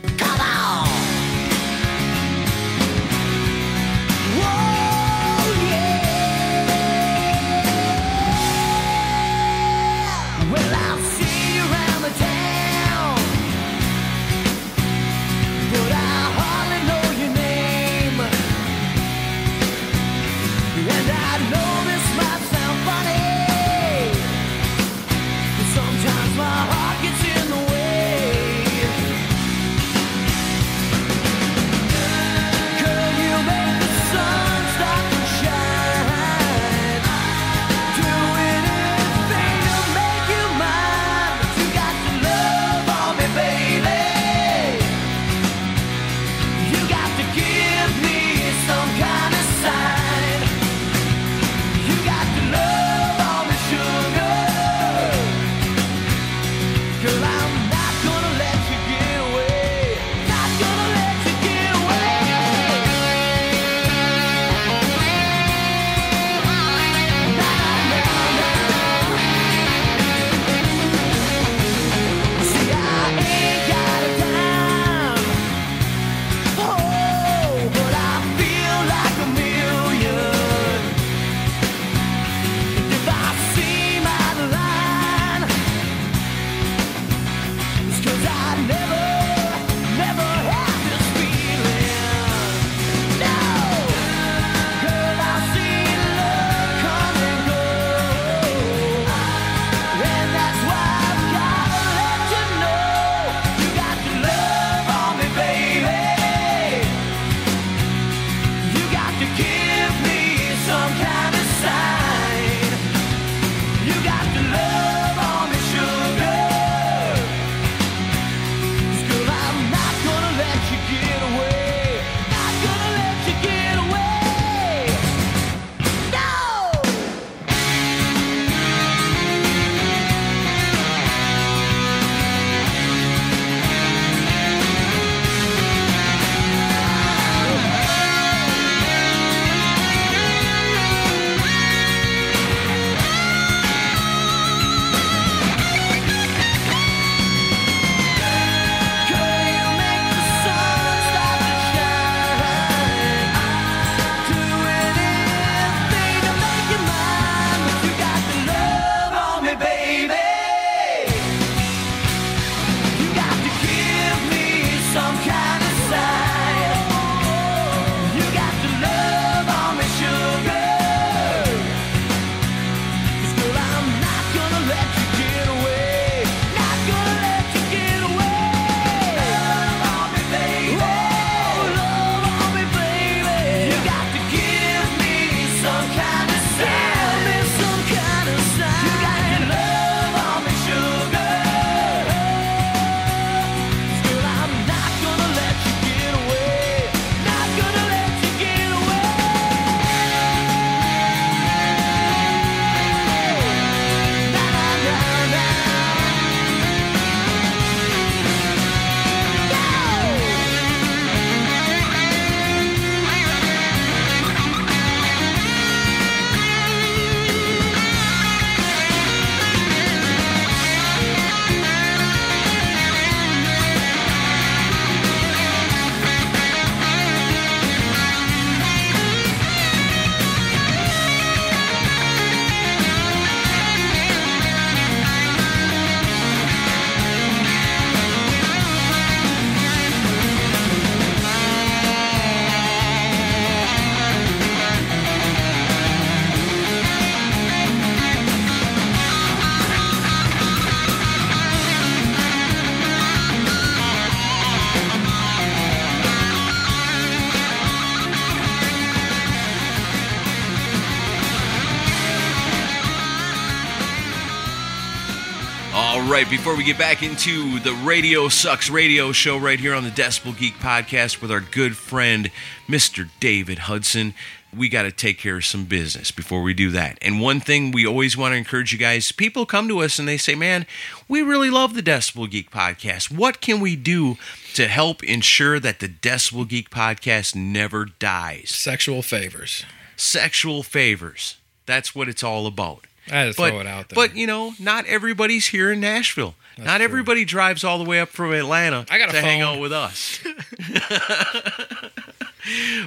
Right, before we get back into the Radio Sucks radio show right here on the Decibel Geek podcast with our good friend, Mr. David Hudson, we got to take care of some business before we do that. And one thing we always want to encourage you guys people come to us and they say, man, we really love the Decibel Geek podcast. What can we do to help ensure that the Decibel Geek podcast never dies? Sexual favors. Sexual favors. That's what it's all about. I had to But, throw it out there. but you know, not everybody's here in Nashville. not true. everybody drives all the way up from Atlanta I got to hang out with us.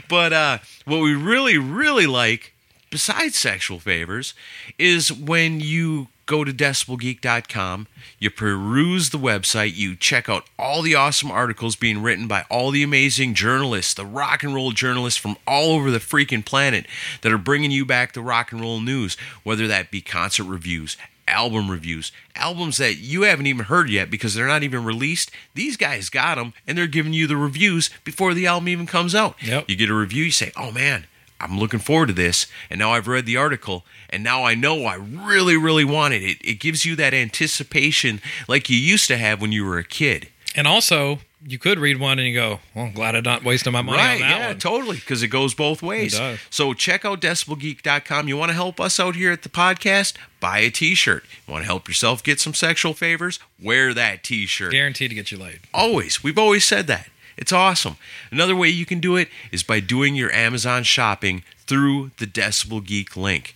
but uh, what we really, really like, besides sexual favors, is when you go to decibelgeek.com, you peruse the website, you check out all the awesome articles being written by all the amazing journalists, the rock and roll journalists from all over the freaking planet that are bringing you back the rock and roll news, whether that be concert reviews, album reviews, albums that you haven't even heard yet because they're not even released. These guys got them and they're giving you the reviews before the album even comes out. Yep. You get a review, you say, "Oh man, I'm looking forward to this." And now I've read the article and now I know I really really want it. It it gives you that anticipation like you used to have when you were a kid. and also, you could read one and you go, well, I'm glad I'm not wasting my money right, on that yeah, one. totally, because it goes both ways. It does. So check out decibelgeek.com. You want to help us out here at the podcast? Buy a t-shirt. You want to help yourself get some sexual favors? Wear that t-shirt. Guaranteed to get you laid. Always. We've always said that. It's awesome. Another way you can do it is by doing your Amazon shopping through the Decibel Geek link.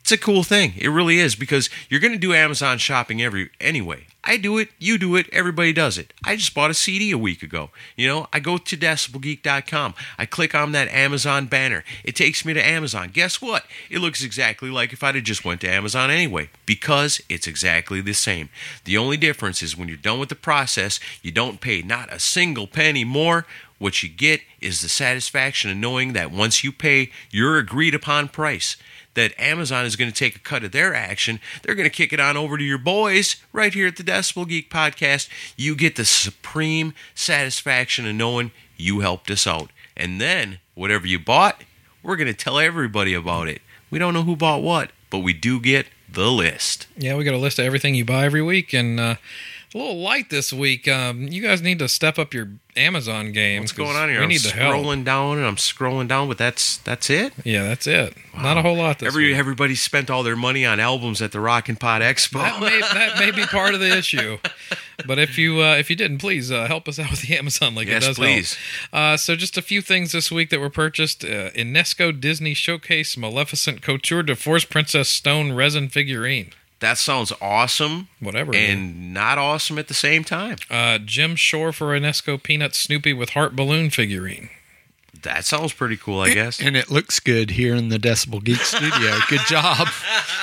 It's a cool thing. It really is because you're going to do Amazon shopping every anyway. I do it, you do it, everybody does it. I just bought a CD a week ago. You know, I go to decibelgeek.com. I click on that Amazon banner. It takes me to Amazon. Guess what? It looks exactly like if I'd have just went to Amazon anyway because it's exactly the same. The only difference is when you're done with the process, you don't pay not a single penny more. What you get is the satisfaction of knowing that once you pay your agreed upon price, that Amazon is going to take a cut of their action. They're going to kick it on over to your boys right here at the Decibel Geek podcast. You get the supreme satisfaction of knowing you helped us out. And then, whatever you bought, we're going to tell everybody about it. We don't know who bought what, but we do get the list. Yeah, we got a list of everything you buy every week, and uh, a little light this week. Um, you guys need to step up your Amazon game. What's going on here? We I'm need the help. scrolling down and I'm scrolling down, but that's that's it. Yeah, that's it. Not a whole lot this Every week. everybody spent all their money on albums at the Rock and Pod Expo. That may, that may be part of the issue, but if you uh, if you didn't, please uh, help us out with the Amazon link. Yes, it does please. Uh, so just a few things this week that were purchased: uh, Enesco Disney Showcase Maleficent Couture de Force Princess Stone resin figurine. That sounds awesome Whatever. and not awesome at the same time. Uh, Jim Shore for Enesco Peanut Snoopy with heart balloon figurine. That sounds pretty cool, I guess. And it looks good here in the Decibel Geek studio. Good job.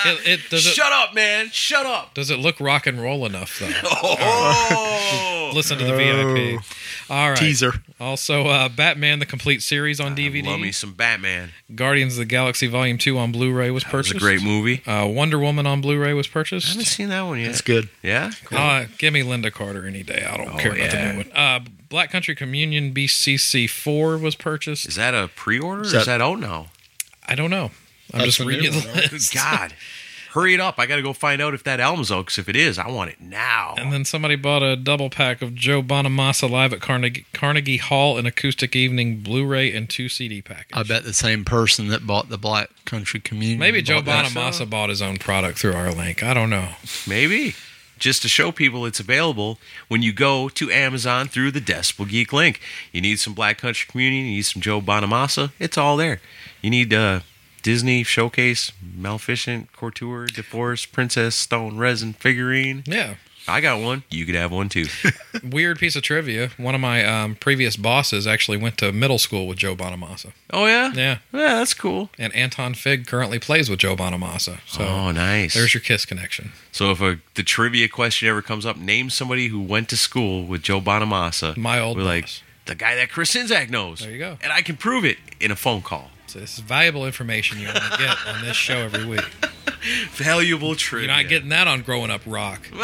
It, it does it Shut up, man! Shut up! does it look rock and roll enough though? Oh, Listen to the VIP. All right. Teaser. Also, uh, Batman the complete series on DVD. love me some Batman. Guardians of the Galaxy Volume Two on Blu-ray was It was purchased. a great movie. Uh, Wonder Woman on Blu-ray was purchased. I haven't seen that one yet. It's good. Yeah, cool. Uh, give me Lynda Carter any day. I don't Oh, care about yeah. the new one. Black Country Communion BCC four was purchased. is that a pre-order? Or is that- that out now? I don't know. I'm That's just reading the one, right? list. God, hurry it up! I got to go find out if that album's out. Because if it is, I want it now. And then somebody bought a double pack of Joe Bonamassa live at Carnegie, Carnegie Hall an acoustic evening Blu-ray and two CD package. I bet the same person that bought the Black Country Communion. Maybe Joe bought that. Bonamassa bought his own product through our link. I don't know. Maybe. Just to show people it's available when you go to Amazon through the Decibel Geek link. You need some Black Country Communion, you need some Joe Bonamassa, it's all there. You need uh, Disney Showcase, Maleficent, Couture, de Force, Princess, Stone, Resin, figurine. Yeah. I got one. You could have one too. Weird piece of trivia. One of my um, previous bosses actually went to middle school with Joe Bonamassa. oh, yeah? Yeah. Yeah, that's cool. And Anton Fig currently plays with Joe Bonamassa. So oh, nice. there's your Kiss connection. so if a, the trivia question ever comes up, name somebody who went to school with Joe Bonamassa. My old We're like, boss. the guy that Chris Czynszak knows. There you go. And I can prove it in a phone call. So this is valuable information you want to get on this show every week. Valuable trivia. You're not getting that on Growing Up Rock.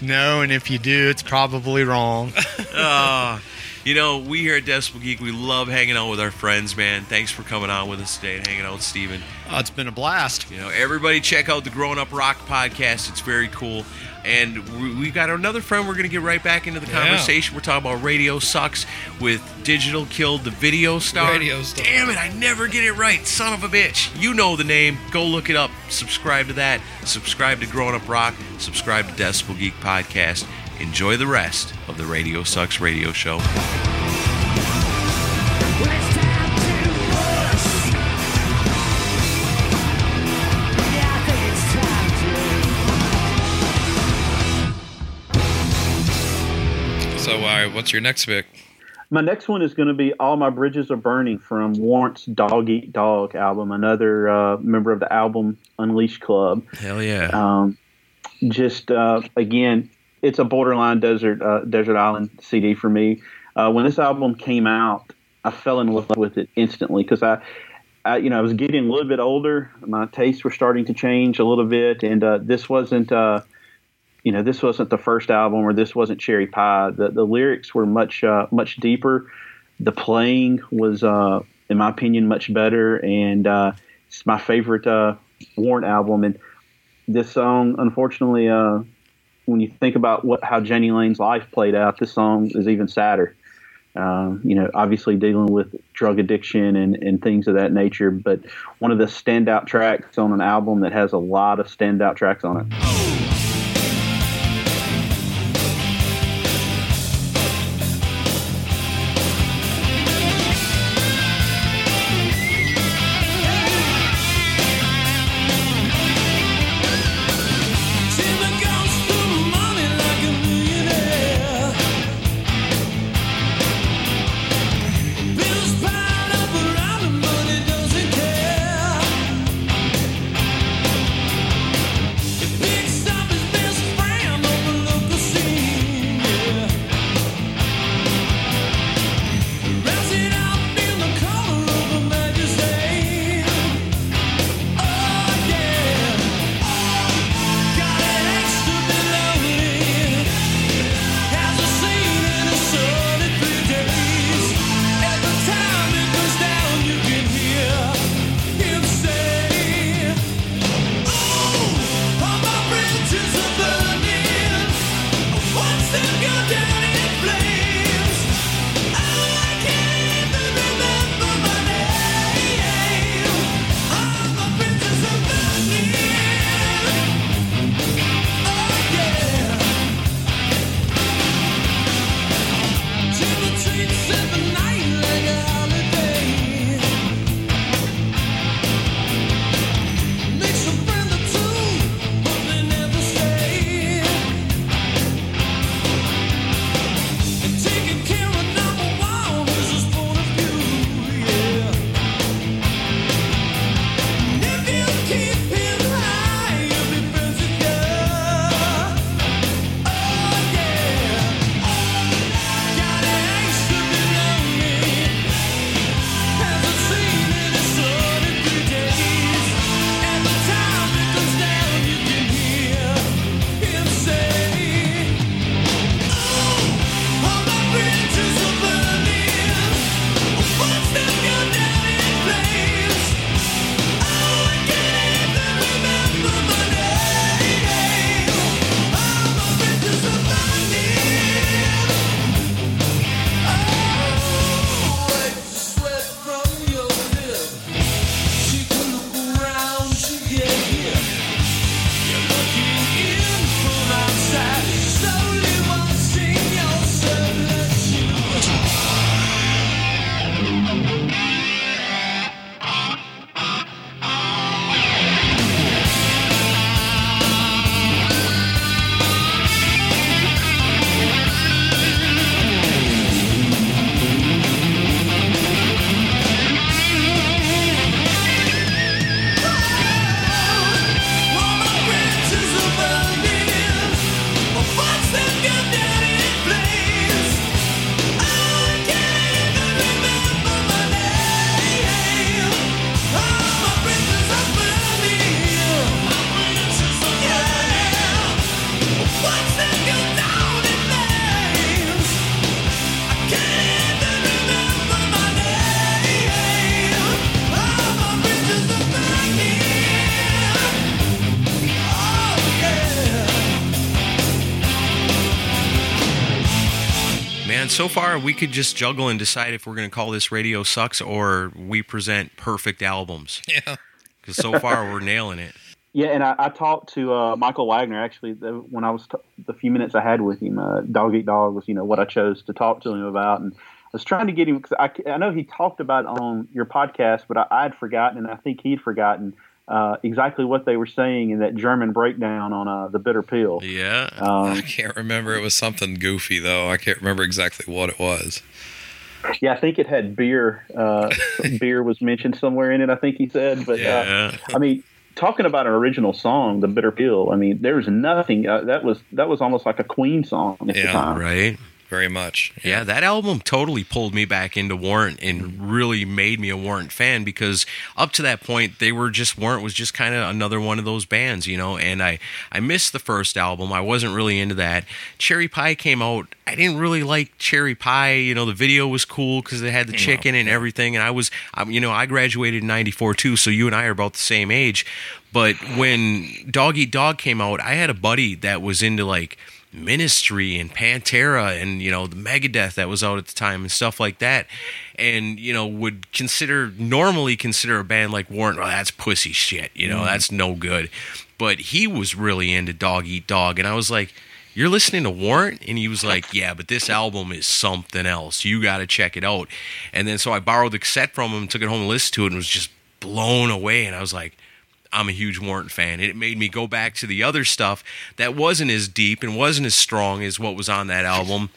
No, and if you do, it's probably wrong. Ah, You know, we here at Decibel Geek, we love hanging out with our friends, man. Thanks for coming on with us today and hanging out with Steven. Oh, it's been a blast. You know, everybody check out the Growing Up Rock podcast. It's very cool. And we- we've got another friend. We're going to get right back into the Yeah. conversation. We're talking about Radio Sucks with Digital Killed the Video Star. Radio Star. Damn it, I never get it right. Son of a bitch. You know the name. Go look it up. Subscribe to that. Subscribe to Growing Up Rock. Subscribe to Decibel Geek Podcast. Enjoy the rest of the Radio Sucks radio show. So, uh, what's your next pick? My next one is going to be "All My Bridges Are Burning" from Warrant's "Dog Eat Dog" album. Another uh, member of the album Unleashed Club. Hell yeah. Um, just uh, again, it's a borderline desert uh, desert island CD for me. Uh, when this album came out, I fell in love with it instantly because I, I, you know, I was getting a little bit older. My tastes were starting to change a little bit, and uh, this wasn't, uh, you know, this wasn't the first album or this wasn't Cherry Pie. The the lyrics were much uh, much deeper. The playing was, uh, in my opinion, much better, and uh, it's my favorite uh, Warrant album. And this song, unfortunately, uh, when you think about what how Jani Lane's life played out, this song is even sadder. Um, you know, obviously dealing with drug addiction and, and things of that nature, but one of the standout tracks on an album that has a lot of standout tracks on it. So we could just juggle and decide if we're going to call this Radio Sucks or we present perfect albums. Yeah. Because so far we're nailing it. Yeah, and I, I talked to uh, Michael Wagner actually the, when I was t- the few minutes I had with him. Uh, Dog Eat Dog was you know what I chose to talk to him about, and I was trying to get him because I, I know he talked about it on your podcast, but I, I had forgotten, and I think he'd forgotten uh, exactly what they were saying in that German breakdown on uh, the Bitter Pill. Yeah. Um, I can't remember. It was something goofy though. I can't remember exactly what it was. Yeah, I think it had beer. Uh, beer was mentioned somewhere in it. I think he said, but uh, Yeah. I mean, talking about an original song, "The Bitter Pill." I mean, there was nothing. Uh, that was that was almost like a Queen song at the time. Right. Very much. Yeah, that album totally pulled me back into Warrant and really made me a Warrant fan because up to that point they were just Warrant was just kind of another one of those bands, you know. And I I missed the first album. I wasn't really into that. Cherry Pie came out. I didn't really like Cherry Pie. You know, the video was cool because it had the chicken and everything. And I was, um, you know, I graduated in '94 too, so you and I are about the same age. But when Dog Eat Dog came out, I had a buddy that was into like Ministry and Pantera and you know the Megadeth that was out at the time and stuff like that, and you know would consider normally consider a band like Warrant, oh that's pussy shit, you know mm-hmm. that's no good, but he was really into Dog Eat Dog, and I was like. You're listening to Warrant? And he was like, Yeah, but this album is something else. You got to check it out. And then so I borrowed the cassette from him, took it home and listened to it, and was just blown away. And I was like, I'm a huge Warrant fan. It made me go back to the other stuff that wasn't as deep and wasn't as strong as what was on that album.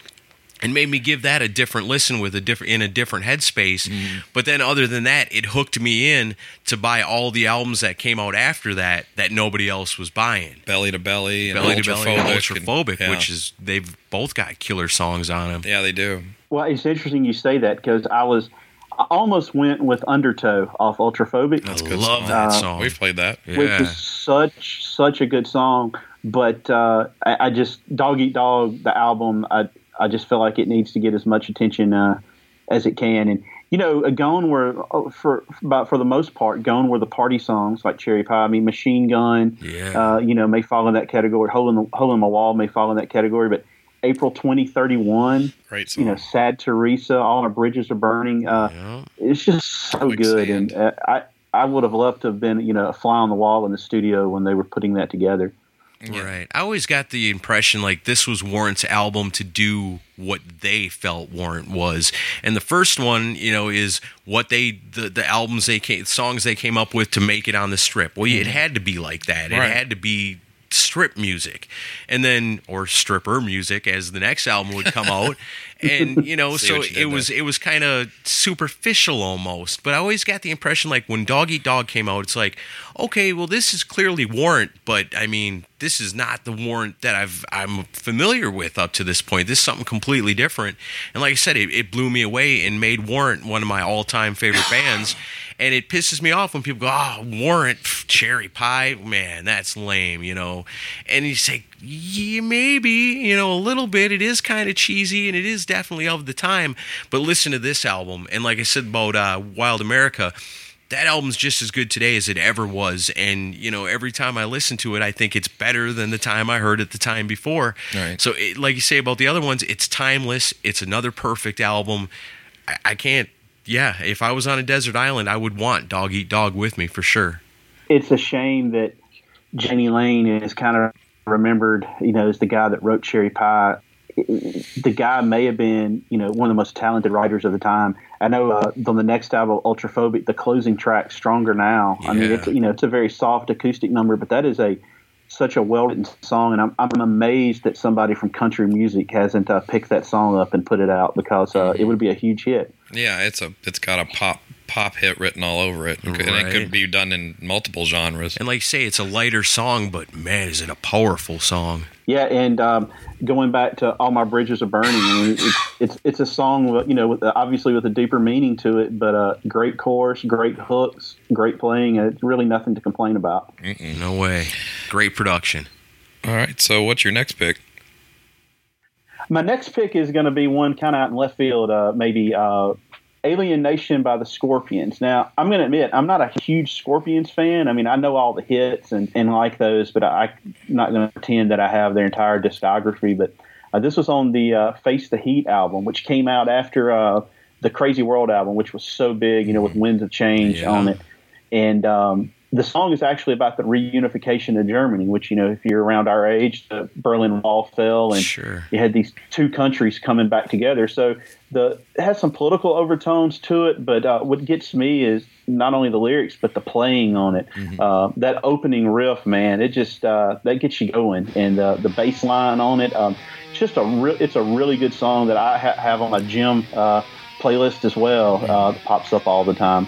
And made me give that a different listen with a different in a different headspace. Mm-hmm. But then other than that, it hooked me in to buy all the albums that came out after that that nobody else was buying. Belly to belly and Belly to Belly and ultraphobic. and- yeah. which is they've both got killer songs on them. yeah, they do. Well, it's interesting you say that because I was I almost went with Undertow off Ultraphobic. That's a I good love song. that Uh, song. We've played that. which is such such a good song. But uh, I, I just Dog Eat Dog, the album, I I just feel like it needs to get as much attention uh, as it can. And you know, uh, Gone were oh, for about for the most part, Gone were the party songs like Cherry Pie. I mean, Machine Gun, Yeah. uh, you know, may fall in that category. Hole in the Hole in the Wall may fall in that category. But April twenty thirty one, Great song. you know, Sad Theresa, All Our Bridges Are Burning. Uh, Yeah. it's just so good, Quicksand. and uh, I I would have loved to have been you know a fly on the wall in the studio when they were putting that together. Right. I always got the impression like this was Warrant's album to do what they felt Warrant was. And the first one, you know, is what they the, the albums they came songs they came up with to make it on the strip. Well, it had to be like that. It had to be strip music. And then or stripper music as the next album would come out. And you know, so you it was there. it was kind of superficial almost. But I always got the impression like when Dog Eat Dog came out, it's like, okay, well this is clearly Warrant, but I mean, this is not the Warrant that I've I'm familiar with up to this point. This is something completely different. And like I said, it, it blew me away and made Warrant one of my all time favorite bands. And it pisses me off when people go, "Oh, Warrant, pff, cherry pie, man, that's lame," you know. And you say, "Yeah, maybe, you know, a little bit. It is kind of cheesy, and it is definitely of the time." But listen to this album, and like I said about uh, Wild America, that album's just as good today as it ever was. And you know, every time I listen to it, I think it's better than the time I heard it the time before. Right. So, it, like you say about the other ones, it's timeless. It's another perfect album. I, I can't. Yeah, if I was on a desert island, I would want Dog Eat Dog with me for sure. It's a shame that Jani Lane is kind of remembered, you know, as the guy that wrote Cherry Pie. The guy may have been, you know, one of the most talented writers of the time. I know uh, on the next album, Ultraphobic, the closing track, "Stronger Now." I mean, it's you know, it's a very soft acoustic number, but that is a such a well written song, and I'm I'm amazed that somebody from country music hasn't uh, picked that song up and put it out because uh, it would be a huge hit. Yeah, it's a it's got a pop pop hit written all over it, and it could be done in multiple genres. And like you say, it's a lighter song, but man, is it a powerful song. Yeah, and um, going back to "All My Bridges Are Burning," it's, it's it's a song, with, you know, with, obviously with a deeper meaning to it, but uh, great chorus, great hooks, great playing. It's really nothing to complain about. No way. Great production. All right, so what's your next pick? My next pick is going to be one kind of out in left field, uh, maybe uh, "Alien Nation" by the Scorpions. Now, I'm going to admit I'm not a huge Scorpions fan. I mean, I know all the hits and, and like those, but I, I'm not going to pretend that I have their entire discography. But Uh, this was on the uh, Face the Heat album, which came out after uh, the Crazy World album, which was so big, you know, with Winds of Change Yeah. on it. And um, the song is actually about the reunification of Germany, which, you know, if you're around our age, the Berlin Wall fell and Sure. you had these two countries coming back together. So the it has some political overtones to it, but uh, what gets me is not only the lyrics but the playing on it. Uh, that opening riff, man, it just uh, that gets you going, and uh, the bass line on it. Um, it's just a real, it's a really good song that I ha- have on my gym uh, playlist as well. Uh, pops up all the time.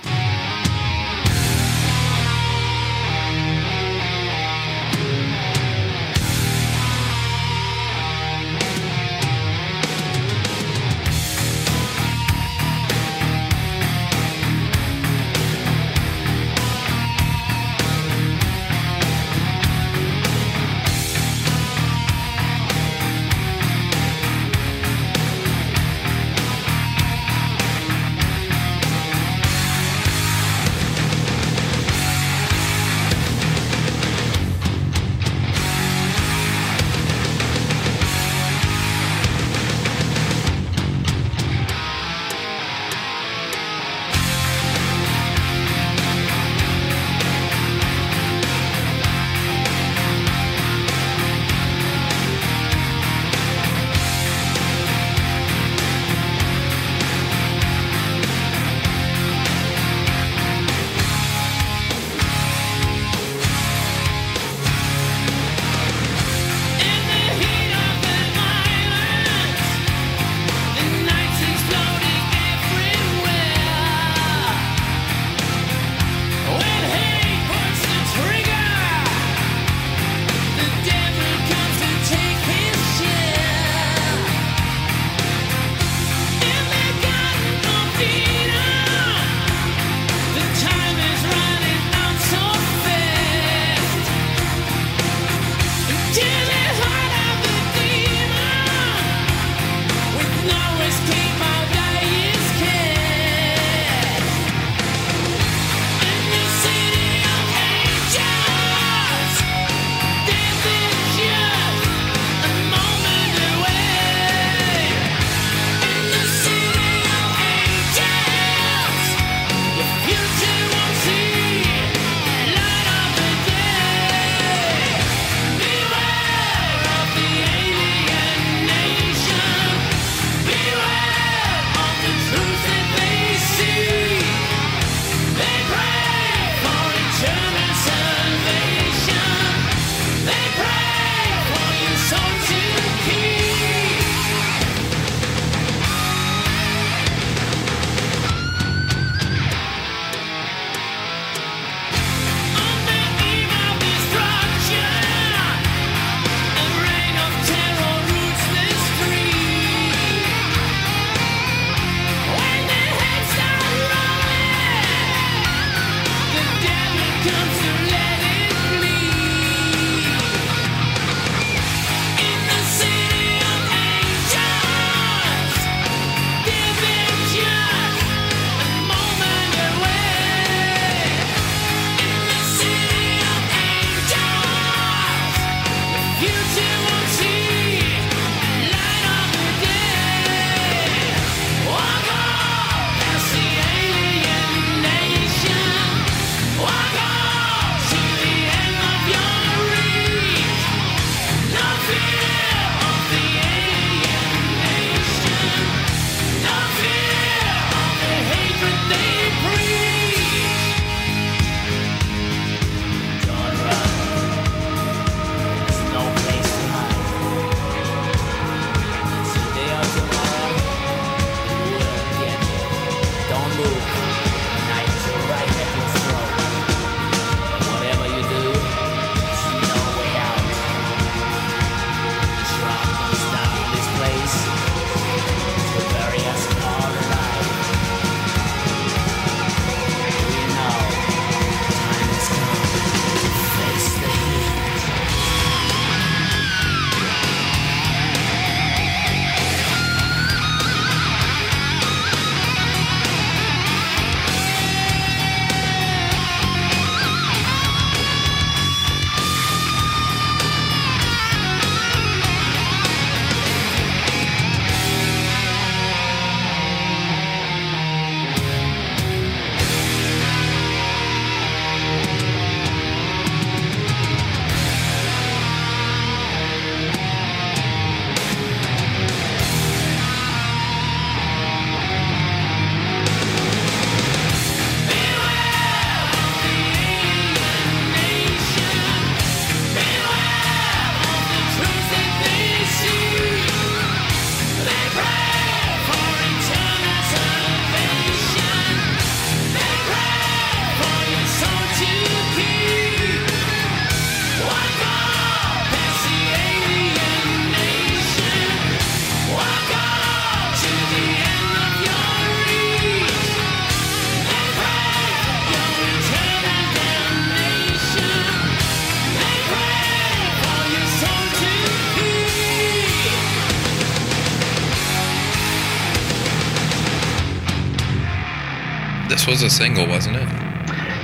Was a single, wasn't it?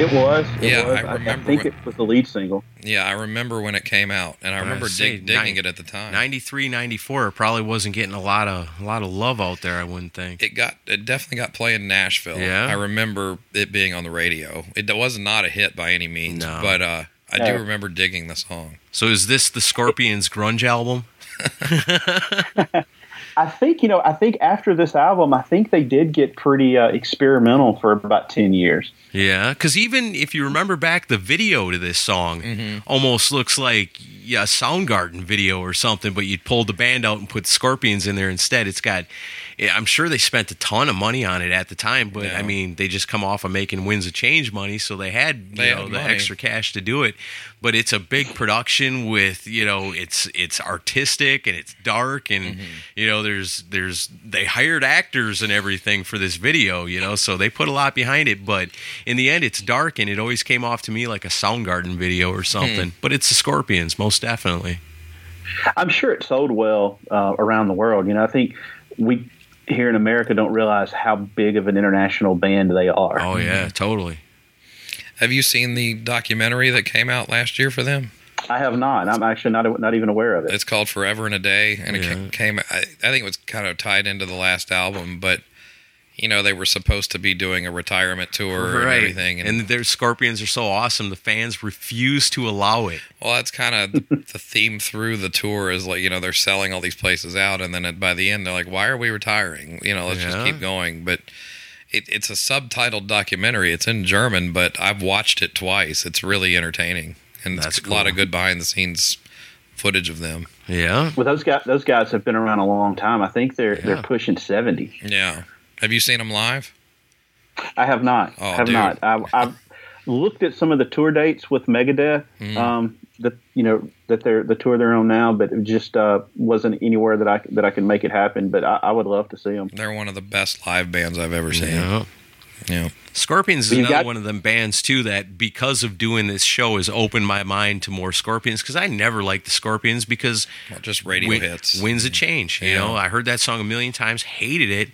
It was. It Yeah, was. I remember I think when- it was the lead single. Yeah, I remember when it came out, and I remember say, dig, digging nine- it at the time. 93, 94 it probably wasn't getting a lot of a lot of love out there. I wouldn't think. It got it definitely got played in Nashville. Yeah? I remember it being on the radio. It was not a hit by any means, No. but uh, I No. do remember digging the song. So is this the Scorpions grunge album? I think you know. I think after this album, I think they did get pretty uh, experimental for about ten years. Yeah, because even if you remember back, the video to this song almost looks like yeah, a Soundgarden video or something, but you'd pull the band out and put Scorpions in there instead. It's got, yeah, I'm sure they spent a ton of money on it at the time, but Yeah. I mean, they just come off of making Winds of Change money, so they had you They know had the money. extra cash to do it. But it's a big production with you know it's it's artistic and it's dark and Mm-hmm. you know there's there's they hired actors and everything for this video, you know, so they put a lot behind it. But in the end, it's dark and it always came off to me like a Soundgarden video or something. Hmm. But it's the Scorpions, most definitely. I'm sure it sold well uh, around the world. You know, I think we here in America don't realize how big of an international band they are. Oh yeah, totally. Have you seen the documentary that came out last year for them? I have not. I'm actually not not even aware of it. It's called Forever and a Day, and it Yeah. ca- came. I, I think it was kind of tied into the last album, but you know they were supposed to be doing a retirement tour and everything, and, and their Scorpions are so awesome, the fans refuse to allow it. well, that's kind of the theme through the tour is like you know they're selling all these places out, and then at, by the end they're like, "Why are we retiring? You know, let's just keep going." But it, it's a subtitled documentary. It's in German, but I've watched it twice. It's really entertaining, and That's it's a lot of good behind the scenes footage of them. Yeah. well, those guys those guys have been around a long time. I think they're Yeah. they're pushing seventy. Yeah, have you seen them live? I have not. Oh, have dude. not. I've, I've looked at some of the tour dates with Megadeth. Mm. Um, that you know that they're the tour they're on now, but it just uh, wasn't anywhere that I that I could make it happen. But I, I would love to see them. They're one of the best live bands I've ever seen. Yeah. Yeah. Scorpions is another got- one of them bands too that because of doing this show has opened my mind to more Scorpions because I never liked the Scorpions because Well, just radio Win- hits. Winds a Change. You Yeah. know, I heard that song a million times, hated it.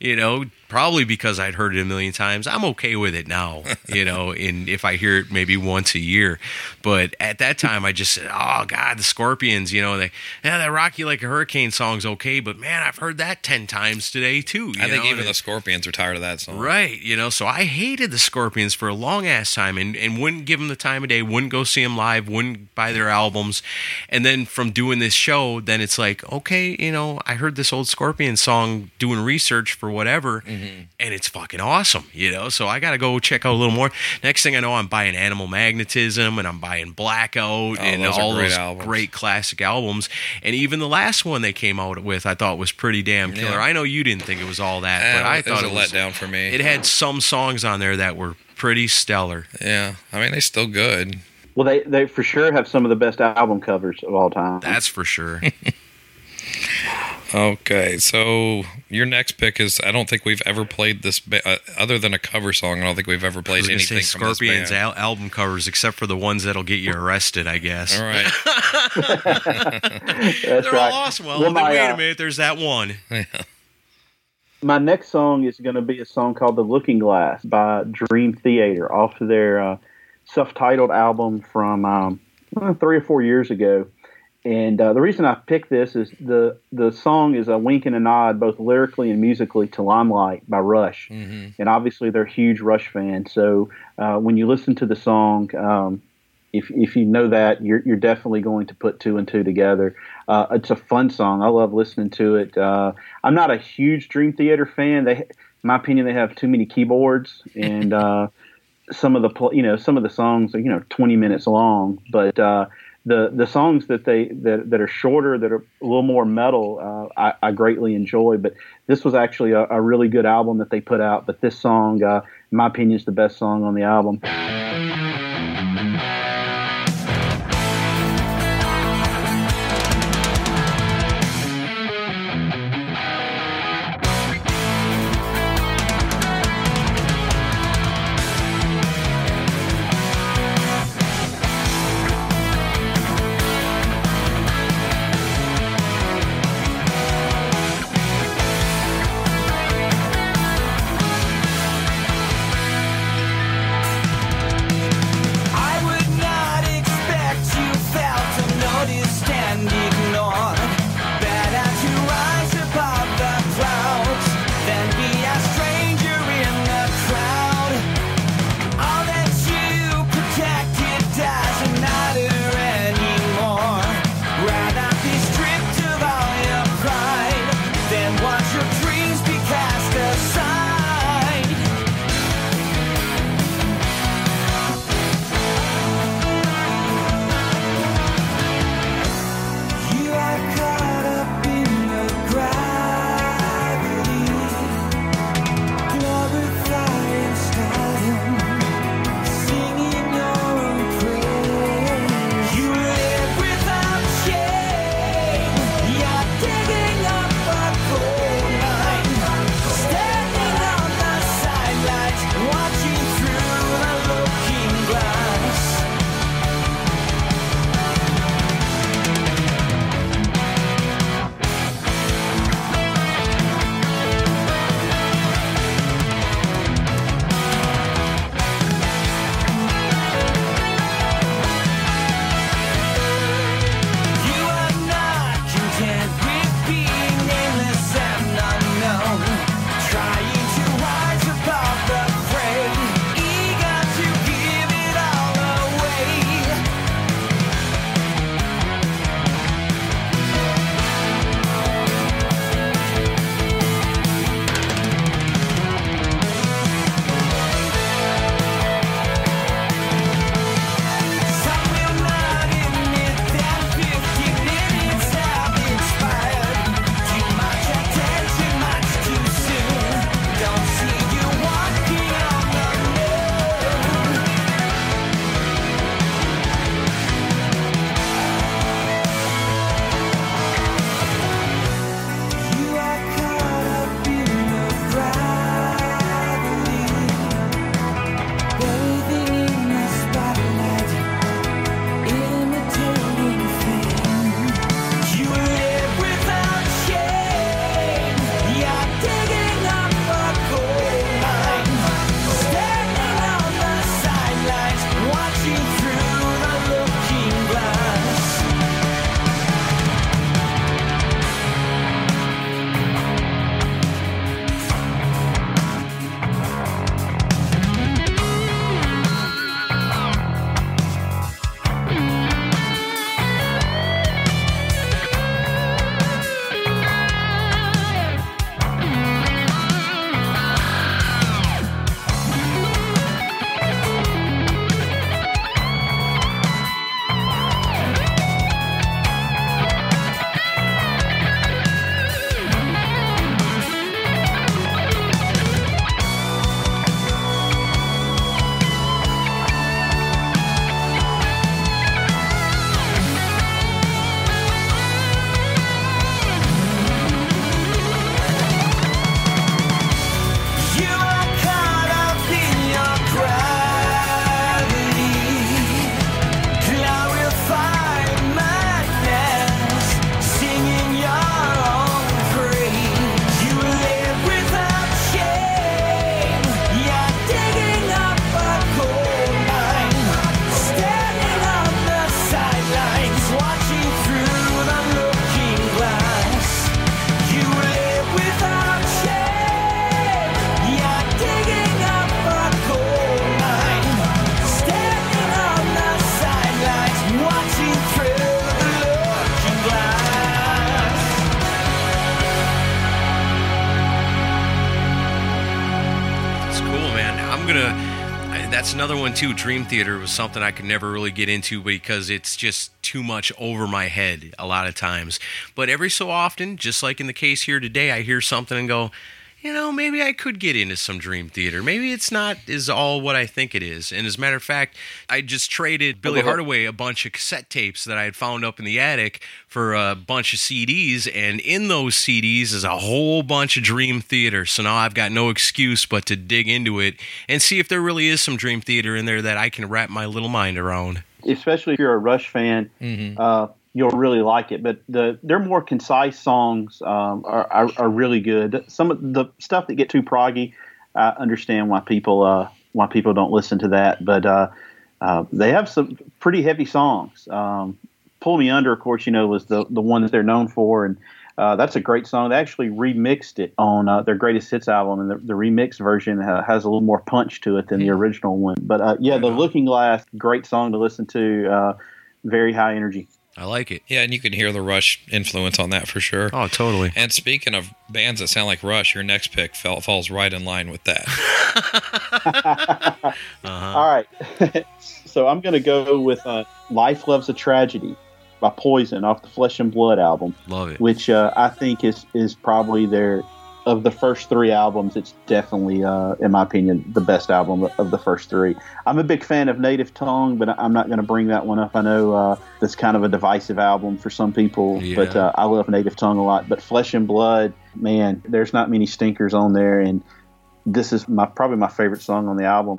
You know, probably because I'd heard it a million times. I'm okay with it now. You know, and if I hear it maybe once a year, but at that time I just said, "Oh God, the Scorpions." You know, they yeah, that Rocky Like a Hurricane" song's okay, but man, I've heard that ten times today too. you I think know, even and the Scorpions are tired of that song. Right, you know, so I hated the Scorpions for a long ass time and, and wouldn't give them the time of day, wouldn't go see them live, wouldn't buy their albums. And then from doing this show, then it's like, okay, you know, I heard this old Scorpion song doing research for whatever, mm. Mm-hmm. and it's fucking awesome, you know, so I got to go check out a little more. Next thing I know, I'm buying Animal Magnetism and I'm buying Blackout Oh, and those all great those albums. great classic albums. And even the last one they came out with, I thought was pretty damn killer. Yeah. I know you didn't think it was all that, Eh, but I it thought was a it was letdown for me. it had some songs on there that were pretty stellar. Yeah, I mean they're still good. Well, they they for sure have some of the best album covers of all time. That's for sure. Okay, so your next pick is I don't think we've ever played this ba- uh, other than a cover song. I don't think we've ever I played was anything say from Scorpions this band. al- album covers, except for the ones that'll get you arrested, I guess. All right. That's They're right. all awesome. Well, Well, my, wait uh, a minute. There's that one. My next song is going to be a song called "The Looking Glass" by Dream Theater, off of their uh, self-titled album from um, uh, three or four years ago. And uh, the reason I picked this is the the song is a wink and a nod, both lyrically and musically, to "Limelight" by Rush. And obviously, they're huge Rush fans. So uh, when you listen to the song, um, if if you know that, you're you're definitely going to put two and two together. Uh, it's a fun song. I love listening to it. Uh, I'm not a huge Dream Theater fan. They, in my opinion, they have too many keyboards, and uh, some of the you know some of the songs are you know 20 minutes long, but uh, the the songs that they that, that are shorter, that are a little more metal, uh, I, I greatly enjoy. But this was actually a, a really good album that they put out. But this song, uh, in my opinion, is the best song on the album. That's another one too. Dream Theater was something I could never really get into because it's just too much over my head a lot of times. But every so often, just like in the case here today, I hear something and go, you know, maybe I could get into some Dream Theater. Maybe it's not is all what I think it is. And as a matter of fact, I just traded Billy Hardaway a bunch of cassette tapes that I had found up in the attic for a bunch of CDs, and in those CDs is a whole bunch of Dream Theater. So now I've got no excuse but to dig into it and see if there really is some Dream Theater in there that I can wrap my little mind around. especially if you're a Rush fan, uh, you'll really like it. But the their more concise songs um, are, are are really good. Some of the stuff that get too proggy, I understand why people uh, why people don't listen to that. But uh, uh, they have some pretty heavy songs. Um, Pull Me Under, of course, you know, was the the one that they're known for, and uh, that's a great song. They actually remixed it on uh, their greatest hits album, and the, the remixed version uh, has a little more punch to it than the original one. But uh, yeah, the Looking Glass, great song to listen to. Uh, very high energy. I like it. Yeah, and you can hear the Rush influence on that for sure. Oh, totally. And speaking of bands that sound like Rush, your next pick fell, falls right in line with that. All right, so I'm going to go with uh, "Life Loves a Tragedy" by Poison off the Flesh and Blood album. Love it. which uh, I think is is probably their of the first three albums. It's definitely, uh, in my opinion, the best album of the first three. I'm a big fan of Native Tongue, but I'm not going to bring that one up. I know uh, that's kind of a divisive album for some people, Yeah. but uh, I love Native Tongue a lot. But Flesh and Blood, man, there's not many stinkers on there, and this is my probably my favorite song on the album.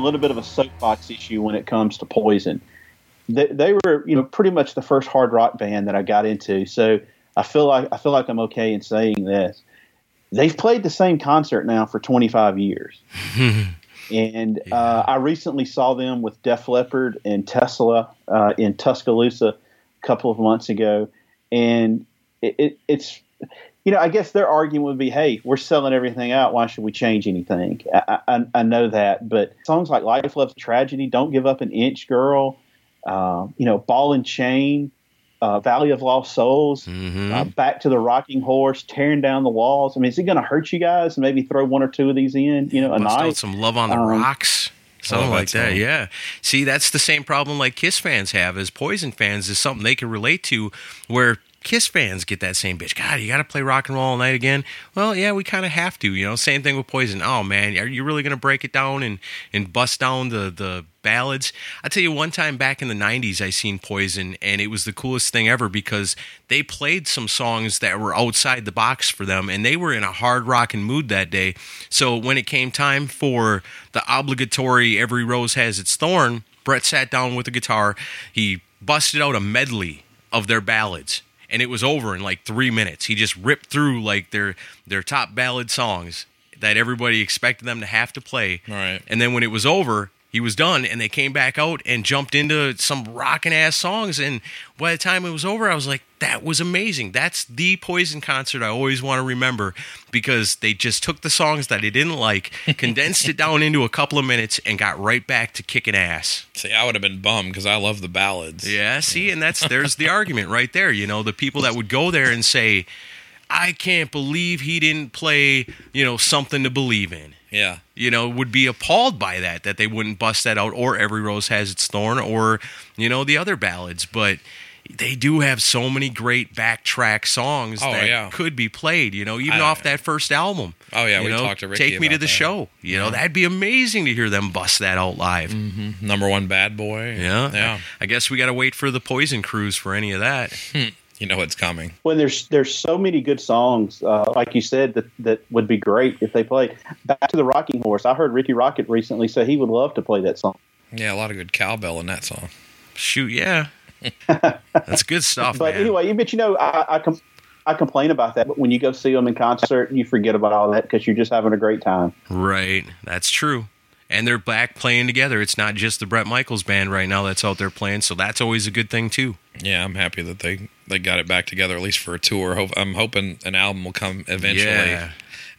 Little bit of a soapbox issue when it comes to Poison. They, they were, you know, pretty much the first hard rock band that I got into. So I feel like I feel like I'm okay in saying this. They've played the same concert now for 25 years. And uh, I recently saw them with Def Leppard and Tesla uh, in Tuscaloosa a couple of months ago, and it, it, it's you know I guess their argument would be, hey, we're selling everything out. Why should we change anything? I, I, I know that, but songs like Life, Love's Tragedy, Don't Give Up an Inch, Girl, uh, you know, Ball and Chain. Uh, Valley of Lost Souls, uh, Back to the Rocking Horse, Tearing Down the Walls. I mean, is it going to hurt you guys? Maybe throw one or two of these in, you know, a Bust night. some love on the Um, rocks. Something love like that that, yeah. See, that's the same problem like Kiss fans have as Poison fans is something they can relate to where Kiss fans get that same bitch. God, you got to play rock and roll all night again. Well, yeah, we kind of have to, you know. Same thing with Poison. Oh man, are you really to break it down and and bust down the the ballads? I tell you, one time back in the '90s, I seen Poison, and it was the coolest thing ever because they played some songs that were outside the box for them, and they were in a hard rocking mood that day. So when it came time for the obligatory "Every Rose Has Its Thorn," Bret sat down with the guitar. He busted out a medley of their ballads and it was over in like three minutes. He just ripped through like their their top ballad songs that everybody expected them to have to play. Right. And then when it was over, he was done, and they came back out and jumped into some rocking ass songs. And by the time it was over, I was like, "That was amazing. That's the Poison concert I always want to remember because they just took the songs that they didn't like, condensed it down into a couple of minutes, and got right back to kicking ass." See, I would have been bummed because I love the ballads. Yeah, see, and that's there's the argument right there. You know, the people that would go there and say, "I can't believe he didn't play," you know, something to believe in. Yeah. You know, would be appalled by that that they wouldn't bust that out, or "Every Rose Has Its Thorn," or you know the other ballads. But they do have so many great backtrack songs Oh, that yeah. could be played. You know, even I- off that first album. Oh, yeah, You we know, talked to Rikki Take me to the that. show. You know, that'd be amazing to hear them bust that out live. Mm-hmm. Number one bad boy. Yeah, Yeah. I guess we got to wait for the Poison Cruise for any of that. You know it's coming. Well, there's there's so many good songs, uh, like you said, that that would be great if they played. Back to the Rocking Horse. I heard Rikki Rockett recently say he would love to play that song. Yeah, a lot of good cowbell in that song. Shoot, yeah, that's good stuff, But man. anyway, but you know, I I, com- I complain about that. But when you go see them in concert, you forget about all that because you're just having a great time. Right, that's true. And they're back playing together. It's not just the Bret Michaels band right now that's out there playing, so that's always a good thing too. Yeah, I'm happy that they they got it back together at least for a tour. Hope, I'm hoping an album will come eventually. Yeah.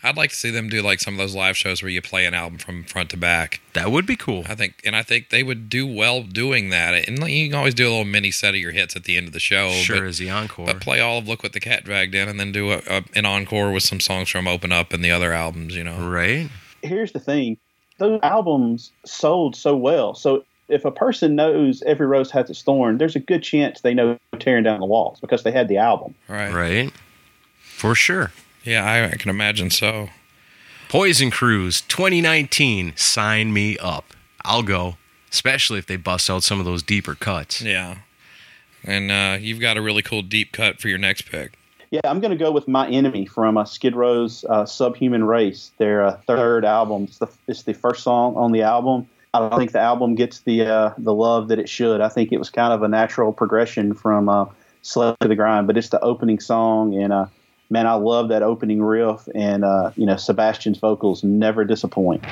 I'd like to see them do like some of those live shows where you play an album from front to back. That would be cool. I think, and I think they would do well doing that. And you can always do a little mini set of your hits at the end of the show. Sure, but, as the encore. but play all of "Look What the Cat Dragged In" and then do a, a, an encore with some songs from "Open Up" and the other albums. You know, right? Here's the thing: those albums sold so well. So if a person knows every rose has its thorn, there's a good chance they know tearing down the walls because they had the album. right? Right. For sure. Yeah, I, I can imagine so. Poison Cruise 2019. Sign me up. I'll go, especially if they bust out some of those deeper cuts. Yeah, and uh, you've got a really cool deep cut for your next pick. Yeah, I'm going to go with My Enemy from uh, Skid Row's uh, Subhuman Race, their uh, third album. It's the, it's the first song on the album. I don't think the album gets the uh, the love that it should. I think it was kind of a natural progression from uh, to the Grind, but it's the opening song, and uh, man, I love that opening riff, and uh, you know Sebastian's vocals never disappoint.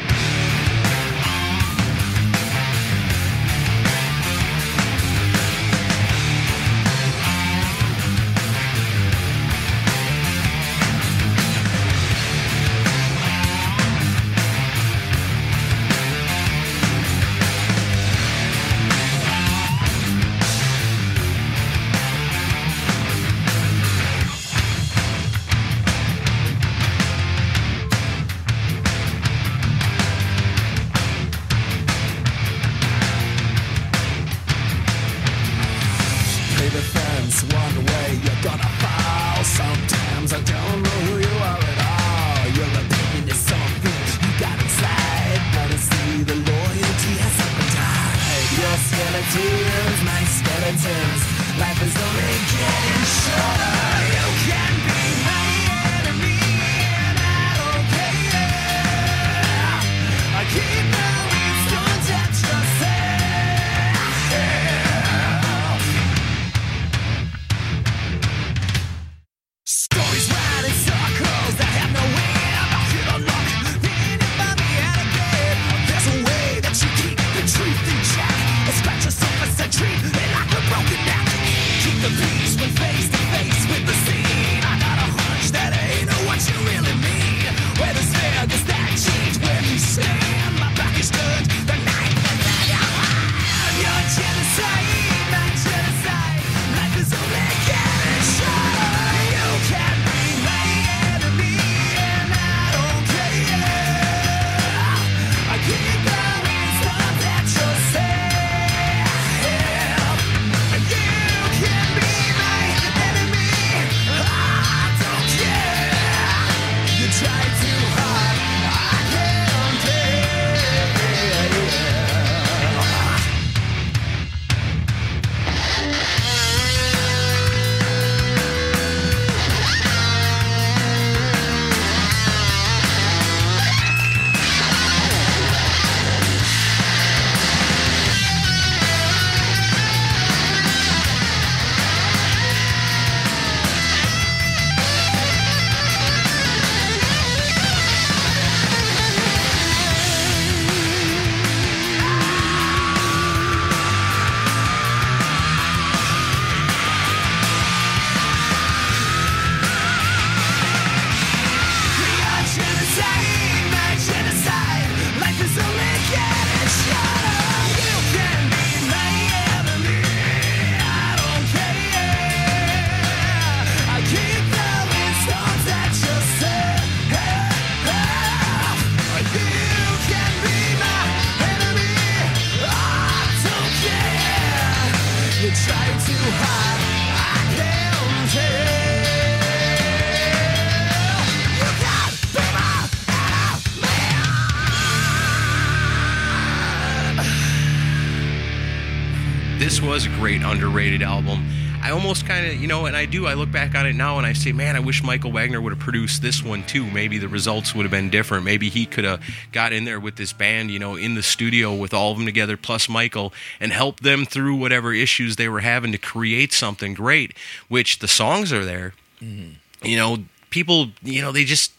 Underrated album. I almost kind of, you know, and I do. I look back on it now and I say, man, I wish Michael Wagner would have produced this one too. Maybe the results would have been different. Maybe he could have got in there with this band, you know, in the studio with all of them together, plus Michael, and helped them through whatever issues they were having to create something great. Which the songs are there. Mm-hmm. You know, people, you know, they just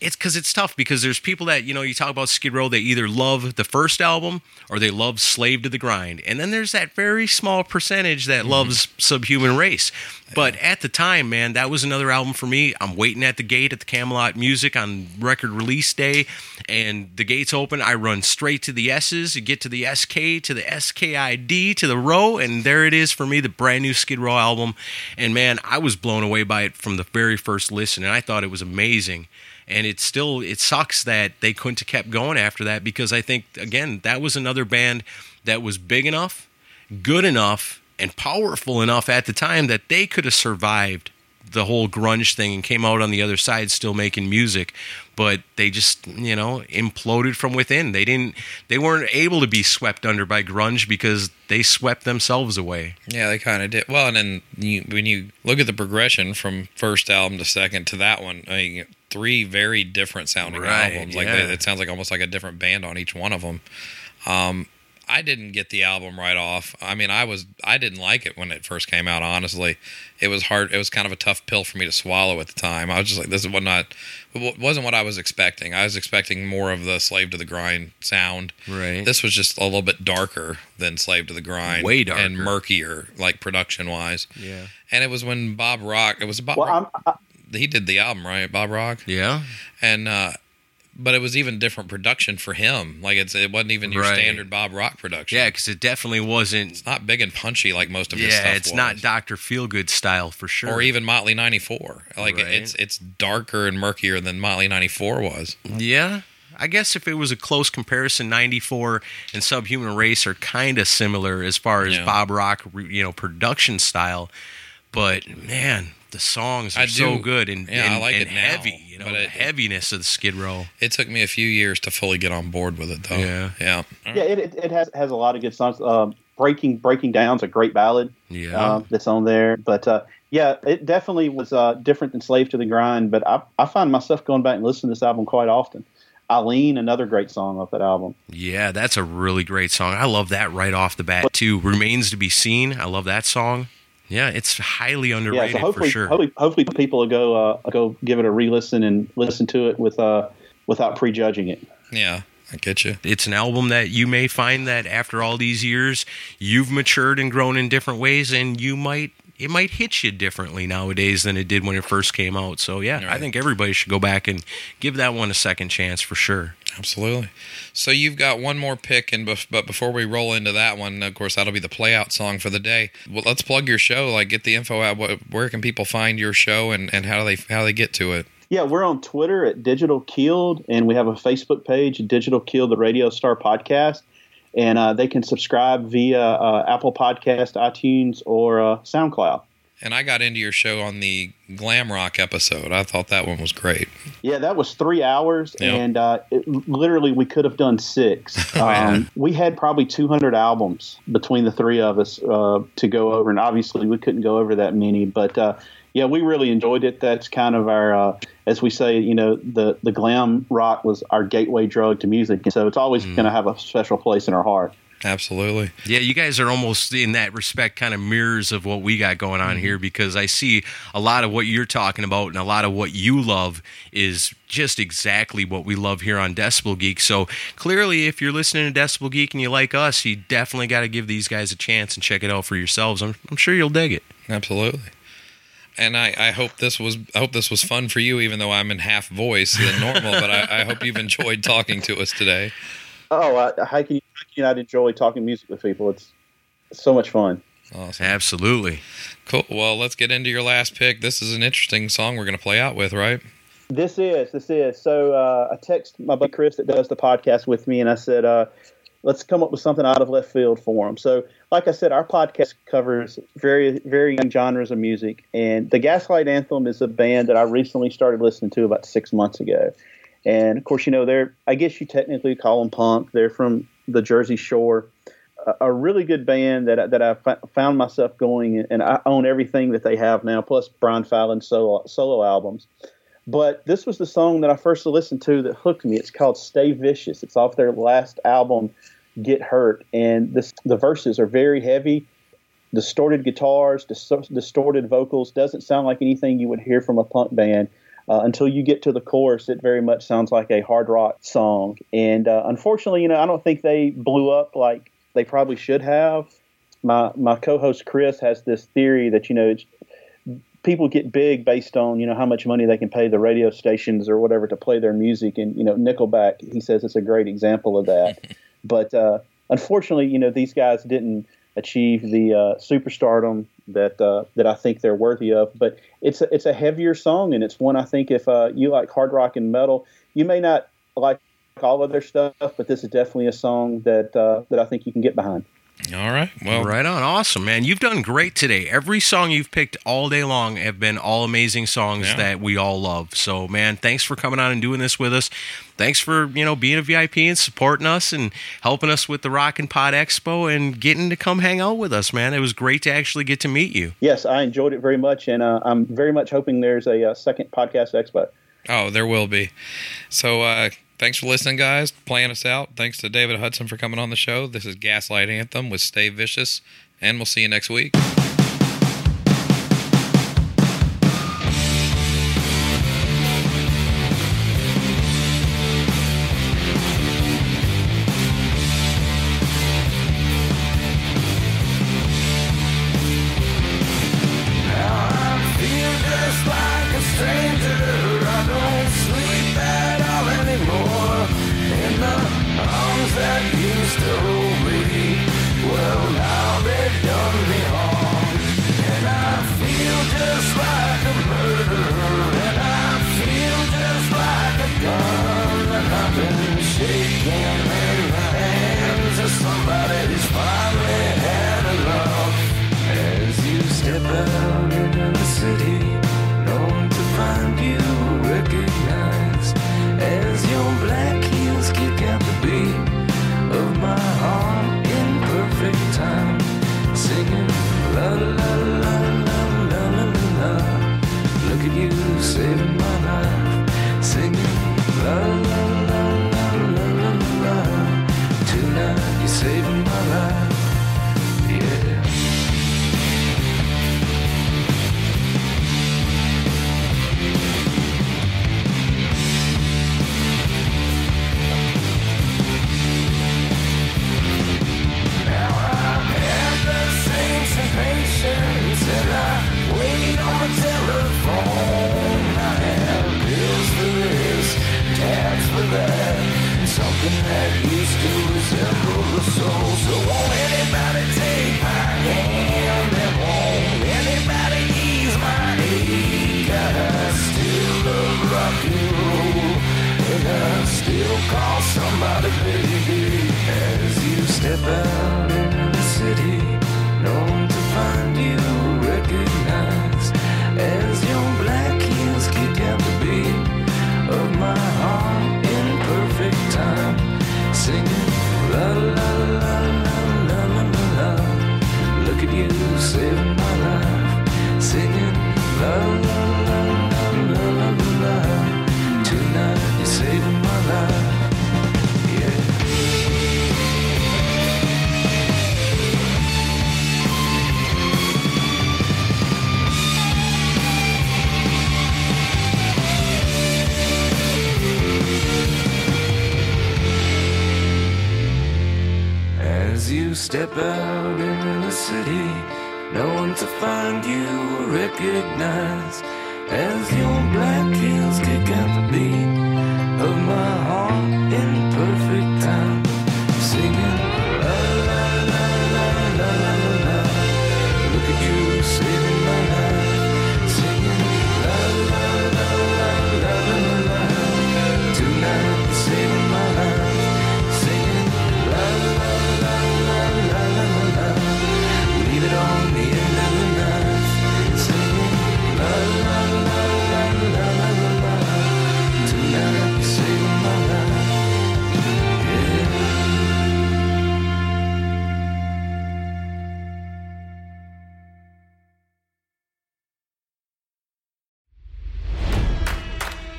it's because it's tough because there's people that you know you talk about Skid Row they either love the first album or they love Slave to the Grind. And then there's that very small percentage that mm-hmm. loves Subhuman Race. But at the time man that was another album for me. I'm waiting at the gate at the Camelot Music on record release day and the gates open. I run straight to the S's you get to the SK to the SKID to the row and there it is for me the brand new Skid Row album. And man I was blown away by it from the very first listen and I thought it was amazing and it still it sucks that they couldn't have kept going after that because I think again that was another band that was big enough, good enough, and powerful enough at the time that they could have survived the whole grunge thing and came out on the other side still making music. But they just you know imploded from within. They didn't they weren't able to be swept under by grunge because they swept themselves away. Yeah, they kind of did. Well, and then you, when you look at the progression from first album to second to that one, I mean, three very different sounding Right, albums. Like yeah. they, it sounds like almost like a different band on each one of them. Um, I didn't get the album right off. I mean, I was I didn't like it when it first came out. Honestly, it was hard. It was kind of a tough pill for me to swallow at the time. I was just like, this is what not it wasn't what I was expecting. I was expecting more of the Slave to the Grind sound. Right. This was just a little bit darker than Slave to the Grind. Way darker and murkier, like production wise. yeah And it was when Bob Rock. It was Bob. Well, Rock, I'm, I, he did the album, right? Bob Rock. yeah And uh, but it was even different production for him. Like it's it wasn't even your Right. standard Bob Rock production. yeah because it definitely wasn't It's not big and punchy like most of his stuff. yeah it's not was. Dr. Feelgood style for sure Or even Motley '94. Like Right. it's it's darker and murkier than Motley '94 was. Yeah. I guess if it was a close comparison, 94 and Subhuman Race are kind of similar as far as Yeah. Bob Rock, you know, production style. But man, the songs are I so good and, yeah, I like and it now, heavy. You know, but the it- heaviness of the Skid Row. It took me a few years to fully get on board with it, though. Yeah. yeah. yeah, it, it, it has has a lot of good songs. Um, Breaking Breaking Down's a great ballad. Yeah. um, that's on there. But uh, yeah, it definitely was uh, different than Slave to the Grind. But I, I find myself going back and listening to this album quite often. Eileen, another great song off that album. yeah, that's a really great song. I love that right off the bat too. Remains to be seen. I love that song. Yeah, it's highly Yeah, underrated so hopefully, for sure. hopefully, hopefully people will go uh, go give it a re-listen and listen to it with uh, without prejudging it. Yeah, I get you. it's an album that you may find that after all these years you've matured and grown in different ways and you might it might hit you differently nowadays than it did when it first came out so yeah i think everybody should go back and give that one a second chance for sure Absolutely. So you've got one more pick, and bef- but before we roll into that one, of course, that'll be the playout song for the day. Well, let's plug your show. Like, get the info out. What, where can people find your show, and, and how do they how do they get to it? Yeah, we're on Twitter at Digital Killed, and we have a Facebook page, Digital Killed, the Radio Star Podcast, and uh, they can subscribe via uh, Apple Podcast, iTunes, or uh, SoundCloud. And I got into your show on the glam rock episode. I thought that one was great. Yeah, that was three hours, Yeah. and uh, it, literally we could have done six. um, we had probably 200 albums between the three of us uh, to go over, and obviously we couldn't go over that many. But uh, yeah, we really enjoyed it. That's kind of our, uh, as we say, you know, the the glam rock was our gateway drug to music, and so it's always going to have a special place in our heart. Absolutely. yeah you guys are almost in that respect kind of mirrors of what we got going on here because i see a lot of what you're talking about and a lot of what you love is just exactly what we love here on decibel geek so clearly if you're listening to decibel geek and you like us you definitely got to give these guys a chance and check it out for yourselves i'm, I'm sure you'll dig it Absolutely. And I, I hope this was I hope this was fun for you, even though I'm in half voice than normal. but I, I hope you've enjoyed talking to us today. Oh, uh, how can you, how can you not enjoy talking music with people? It's so much fun. Awesome. absolutely Cool. Well, let's get into your last pick. This is an interesting song we're going to play out with, right? This is this is so. Uh, I text my buddy Chris that does the podcast with me, and I said, uh, "Let's come up with something out of left field for them. So, like I said, our podcast covers very varying genres of music, and the Gaslight Anthem is a band that I recently started listening to about six months ago. And of course, you know they're I guess you technically call them punk. They're from the Jersey Shore. a, a really good band that that I found myself going, and I own everything that they have now, plus Brian Fallon's solo solo albums. But this was the song that I first listened to that hooked me. It's called "Stay Vicious." It's off their last album, "Get Hurt," and this, the verses are very heavy, distorted guitars, dis- distorted vocals. Doesn't sound like anything you would hear from a punk band. Uh, until you get to the chorus, it very much sounds like a hard rock song. And uh, unfortunately, you know, I don't think they blew up like they probably should have. My my co-host Chris has this theory that you know people get big based on you know how much money they can pay the radio stations or whatever to play their music. And you know, Nickelback, he says it's a great example of that. but uh, unfortunately, you know, these guys didn't achieve the uh, superstardom that uh, that I think they're worthy of. But it's a, it's a heavier song, and it's one I think if uh, you like hard rock and metal, you may not like all of their stuff, but this is definitely a song that uh, that I think you can get behind. All right. Well, right on. Awesome, man. You've done great today. Every song you've picked all day long have been all amazing songs Yeah. that we all love. So, man, thanks for coming on and doing this with us. Thanks for, you know, being a VIP and supporting us and helping us with the Rock and Pod Expo and getting to come hang out with us, man. It was great to actually get to meet you. Yes, I enjoyed it very much, and uh, I'm very much hoping there's a, uh second podcast expo. Oh, there will be. So, uh, thanks for listening, guys. Playing us out. Thanks to David Hudson for coming on the show. This is Gaslight Anthem with Stay Vicious, and we'll see you next week.